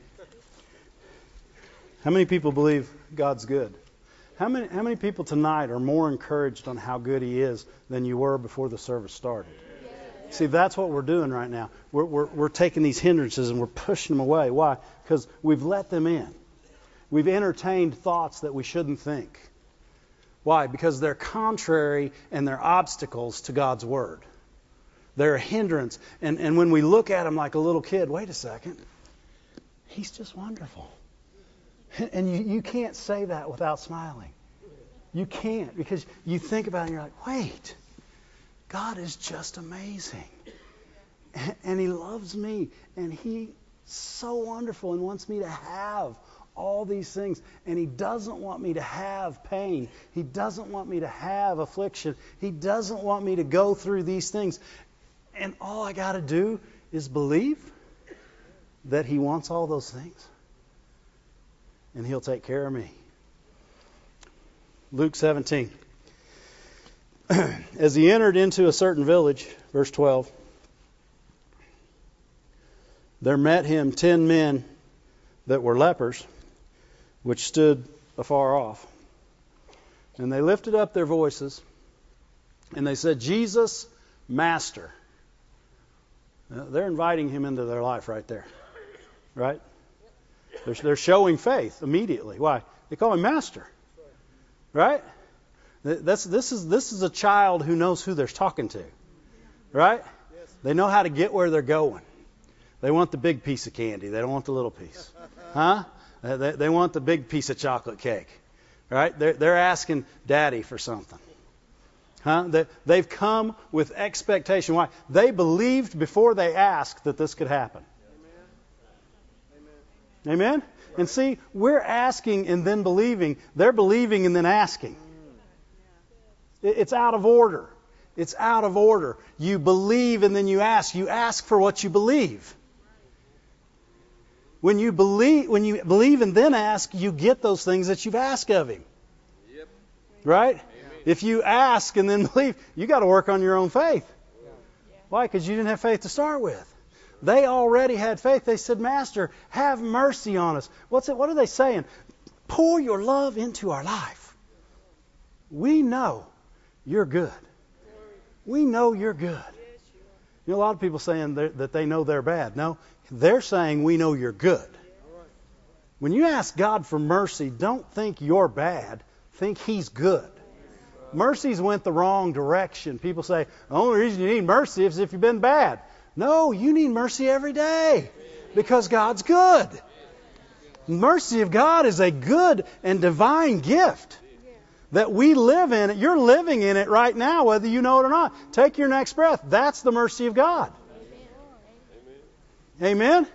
How many people believe God's good? How many, how many people tonight are more encouraged on how good He is than you were before the service started? See, that's what we're doing right now. We're, we're, we're taking these hindrances and we're pushing them away. Why? Because we've let them in. We've entertained thoughts that we shouldn't think. Why? Because they're contrary and they're obstacles to God's Word. They're a hindrance. And, and when we look at them like a little kid, wait a second, He's just wonderful. And you, you can't say that without smiling. You can't because you think about it and you're like, wait, God is just amazing. And He loves me. And He's so wonderful and wants me to have all these things. And He doesn't want me to have pain. He doesn't want me to have affliction. He doesn't want me to go through these things. And all I got to do is believe that He wants all those things. And He'll take care of me. Luke 17. As he entered into a certain village, verse 12, there met him ten men that were lepers, which stood afar off. And they lifted up their voices, and they said, Jesus, Master. They're inviting him into their life right there. Right? They're, they're showing faith immediately. Why? They call him Master. Right? This, is, this is a child who knows who they're talking to. Right? They know how to get where they're going. They want the big piece of candy. They don't want the little piece. Huh? They, they want the big piece of chocolate cake. Right? They're, they're asking daddy for something. Huh? They, they've come with expectation. Why? They believed before they asked that this could happen. Amen? Amen? And see, we're asking and then believing. They're believing and then asking. It's out of order. It's out of order. You believe and then you ask. You ask for what you believe. When you believe, when you believe and then ask, you get those things that you've asked of Him. Yep. Right? Amen. If you ask and then believe, you got to work on your own faith. Why? Because you didn't have faith to start with. They already had faith. They said, Master, have mercy on us. What's it? What are they saying? Pour your love into our life. We know you're good. We know you're good. You know, a lot of people saying that they know they're bad. No, they're saying we know you're good. When you ask God for mercy, don't think you're bad. Think He's good. Mercies went the wrong direction. People say, the only reason you need mercy is if you've been bad. No, you need mercy every day because God's good. Mercy of God is a good and divine gift that we live in. it. You're living in it right now, whether you know it or not. Take your next breath. That's the mercy of God. Amen. Amen?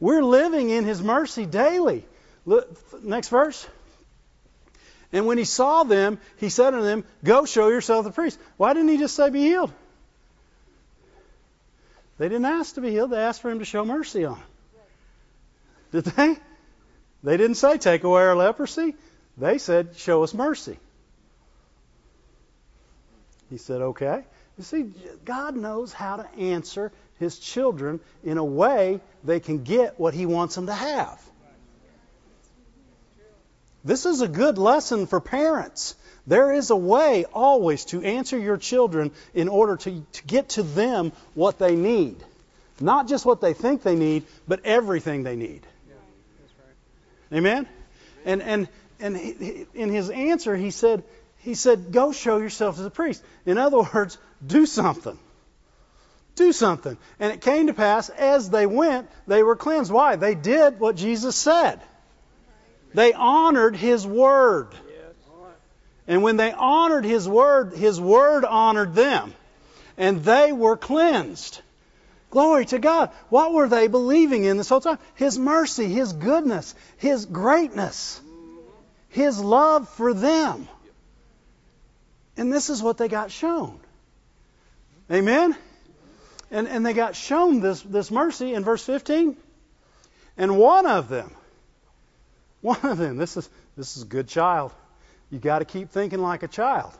We're living in His mercy daily. Look, next verse. And when he saw them, he said unto them, Go show yourself to the priest. Why didn't he just say, Be healed? They didn't ask to be healed. They asked for him to show mercy on them. Did they? They didn't say, Take away our leprosy. They said, Show us mercy. He said, Okay. You see, God knows how to answer his children in a way they can get what he wants them to have. This is a good lesson for parents. There is a way always to answer your children in order to, to get to them what they need. Not just what they think they need, but everything they need. Yeah, right. Amen? And, and, and he, in his answer, he said, he said, go show yourself as a priest. In other words, do something. Do something. And it came to pass, as they went, they were cleansed. Why? They did what Jesus said. They honored his word. And when they honored his word, his word honored them. And they were cleansed. Glory to God. What were they believing in this whole time? His mercy, His goodness, His greatness, His love for them. And this is what they got shown. Amen? And, and they got shown this, this mercy in verse 15. And one of them, one of them, this is, this is a good child. You got to keep thinking like a child.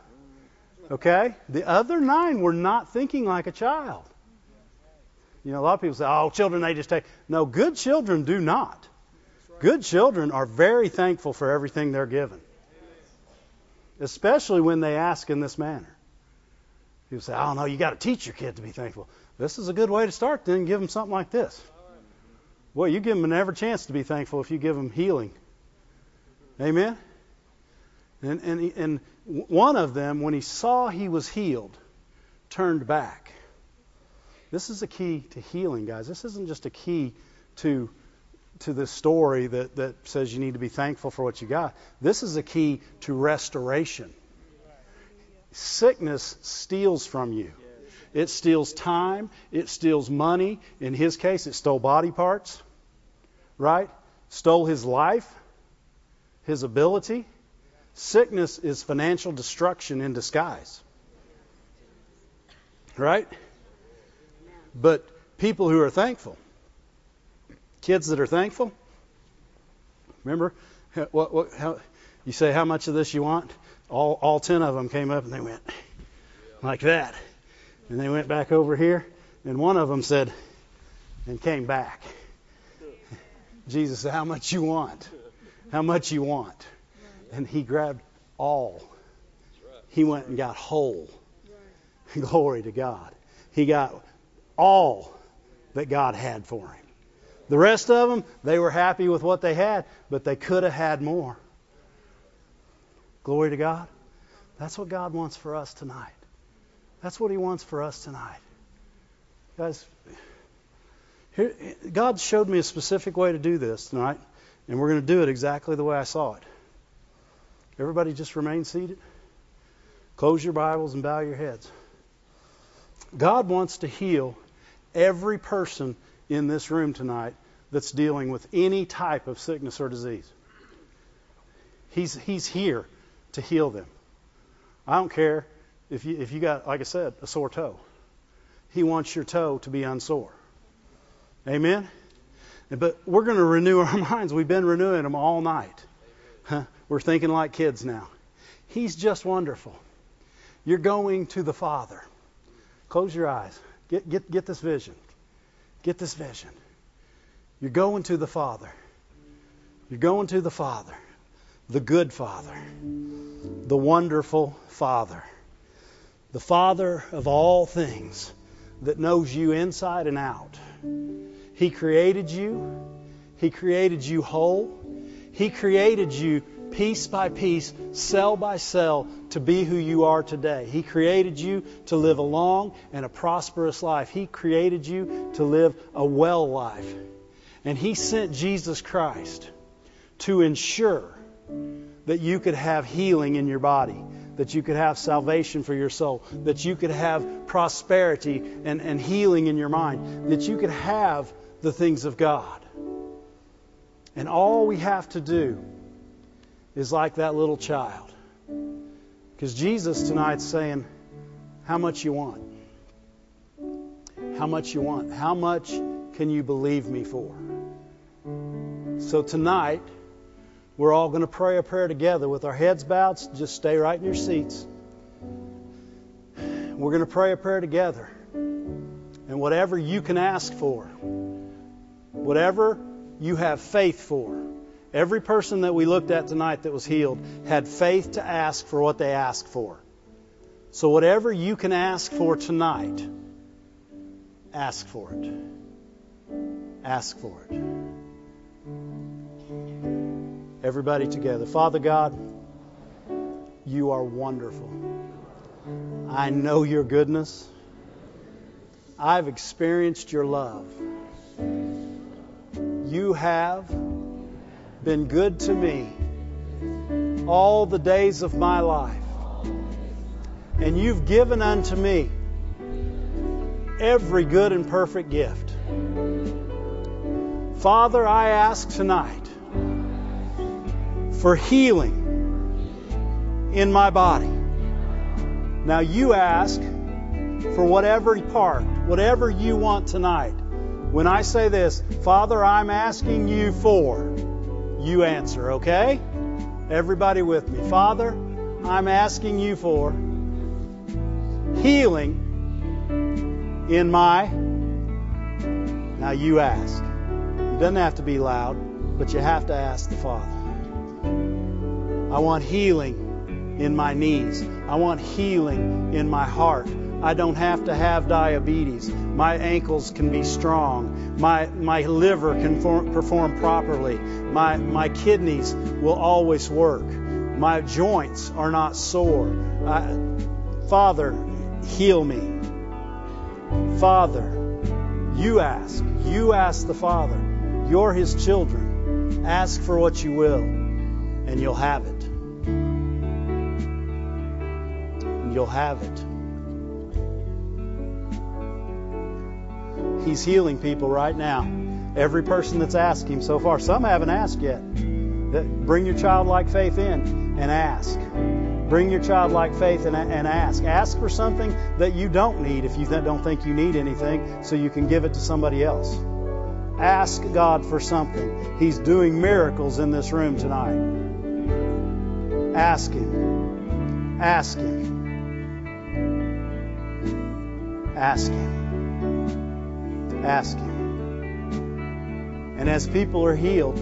Okay? The other nine were not thinking like a child. You know, a lot of people say, oh, children, they just take. No, good children do not. Good children are very thankful for everything they're given, especially when they ask in this manner. People say, oh, no, you got to teach your kid to be thankful. This is a good way to start, then give them something like this. Well, you give them an chance to be thankful if you give them healing. Amen? And, and, and one of them, when he saw he was healed, turned back. This is a key to healing, guys. This isn't just a key to to this story that, that says you need to be thankful for what you got. This is a key to restoration. Sickness steals from you. It steals time. It steals money. In his case, it stole body parts, right? Stole his life, his ability. Sickness is financial destruction in disguise. Right? But people who are thankful, kids that are thankful, remember what, what, how, you say how much of this you want? All, all ten of them came up and they went like that. And they went back over here, and one of them said, and came back. Jesus said, How much you want? How much you want? and he grabbed all. He went and got whole. Glory to God. He got all that God had for him. The rest of them, they were happy with what they had, but they could have had more. Glory to God. That's what God wants for us tonight. That's what He wants for us tonight. Guys, here, God showed me a specific way to do this tonight, and we're going to do it exactly the way I saw it. Everybody just remain seated. Close your Bibles and bow your heads. God wants to heal every person in this room tonight that's dealing with any type of sickness or disease. He's, he's here to heal them. I don't care if you if you got like I said a sore toe, He wants your toe to be unsore. Amen. But we're going to renew our minds. We've been renewing them all night. Huh? We're thinking like kids now. He's just wonderful. You're going to the Father. Close your eyes. Get get get this vision. Get this vision. You're going to the Father. You're going to the Father, the good Father, the wonderful Father, the Father of all things that knows you inside and out. He created you. He created you whole. He created you piece by piece, cell by cell, to be who you are today. He created you to live a long and a prosperous life. He created you to live a well life. And He sent Jesus Christ to ensure that you could have healing in your body, that you could have salvation for your soul, that you could have prosperity and, and healing in your mind, that you could have the things of God. And all we have to do is like that little child. Because Jesus tonight's saying, How much you want? How much you want? How much can you believe me for? So tonight, we're all going to pray a prayer together with our heads bowed. Just stay right in your seats. We're going to pray a prayer together. And whatever you can ask for, whatever you have faith for, every person that we looked at tonight that was healed had faith to ask for what they asked for. So whatever you can ask for tonight, ask for it. Ask for it. Everybody together. Father God, you are wonderful. I know your goodness. I've experienced your love. You have been good to me all the days of my life. And you've given unto me every good and perfect gift. Father, I ask tonight for healing in my body. Now you ask for whatever part, whatever you want tonight. When I say this, Father, I'm asking you for, you answer, okay? Everybody with me. Father, I'm asking you for healing in my. Now you ask. Doesn't have to be loud, but you have to ask the Father. I want healing in my knees. I want healing in my heart. I don't have to have diabetes. My ankles can be strong. My, my liver can form, perform properly. My, my kidneys will always work. My joints are not sore. I, Father, heal me. Father, you ask. You ask the Father. You're His children. Ask for what you will, and you'll have it. you'll have it. He's healing people right now. Every person that's asked him so far. Some haven't asked yet. Bring your childlike faith in and ask. Bring your childlike faith and, and ask. Ask for something that you don't need if you don't think you need anything so you can give it to somebody else. Ask God for something. He's doing miracles in this room tonight. Ask Him. Ask Him. Ask Him. Ask Him. And as people are healed,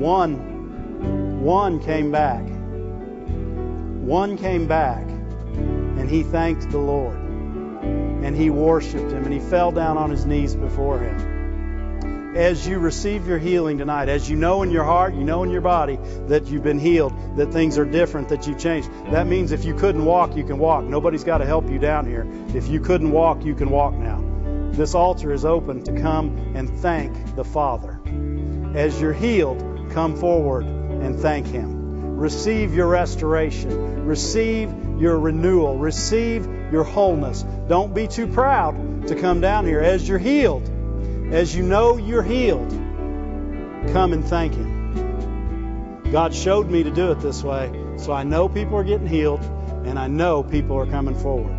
one, one came back. One came back and he thanked the Lord. And he worshiped him and he fell down on his knees before him as you receive your healing tonight, as you know in your heart, you know in your body that you've been healed, that things are different, that you've changed. That means if you couldn't walk, you can walk. Nobody's got to help you down here. If you couldn't walk, you can walk now. This altar is open to come and thank the Father. As you're healed, come forward and thank Him. Receive your restoration. Receive your renewal. Receive your wholeness. Don't be too proud to come down here. As you're healed, as you know you're healed, come and thank Him. God showed me to do it this way, so I know people are getting healed, And I know people are coming forward.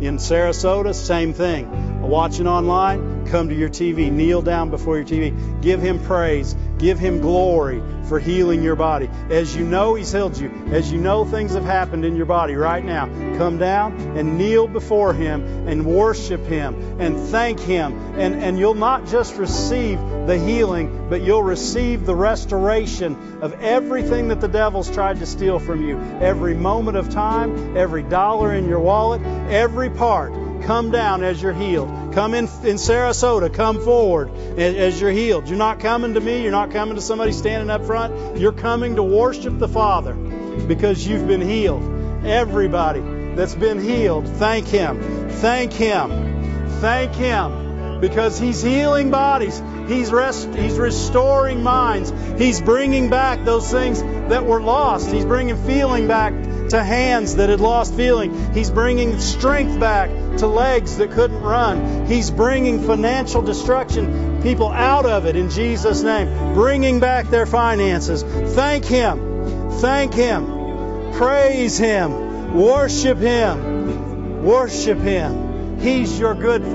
In Sarasota, same thing. Watching online, come to your TV, kneel down before your TV, give Him praise, give Him glory for healing your body. As you know He's healed you, as you know things have happened in your body right now, come down and kneel before Him and worship Him and thank Him. And, and you'll not just receive the healing, but you'll receive the restoration of everything that the devil's tried to steal from you. Every moment of time, every dollar in your wallet, every part. Come down as you're healed. Come in in Sarasota. Come forward as you're healed. You're not coming to me. You're not coming to somebody standing up front. You're coming to worship the Father because you've been healed. Everybody that's been healed, thank Him. Thank Him. Thank Him because He's healing bodies. He's rest, He's restoring minds. He's bringing back those things that were lost. He's bringing feeling back to hands that had lost feeling. He's bringing strength back to legs that couldn't run. He's bringing financial destruction, people out of it in Jesus' name, bringing back their finances. Thank Him. Thank Him. Praise Him. Worship Him. Worship Him. He's your good Father.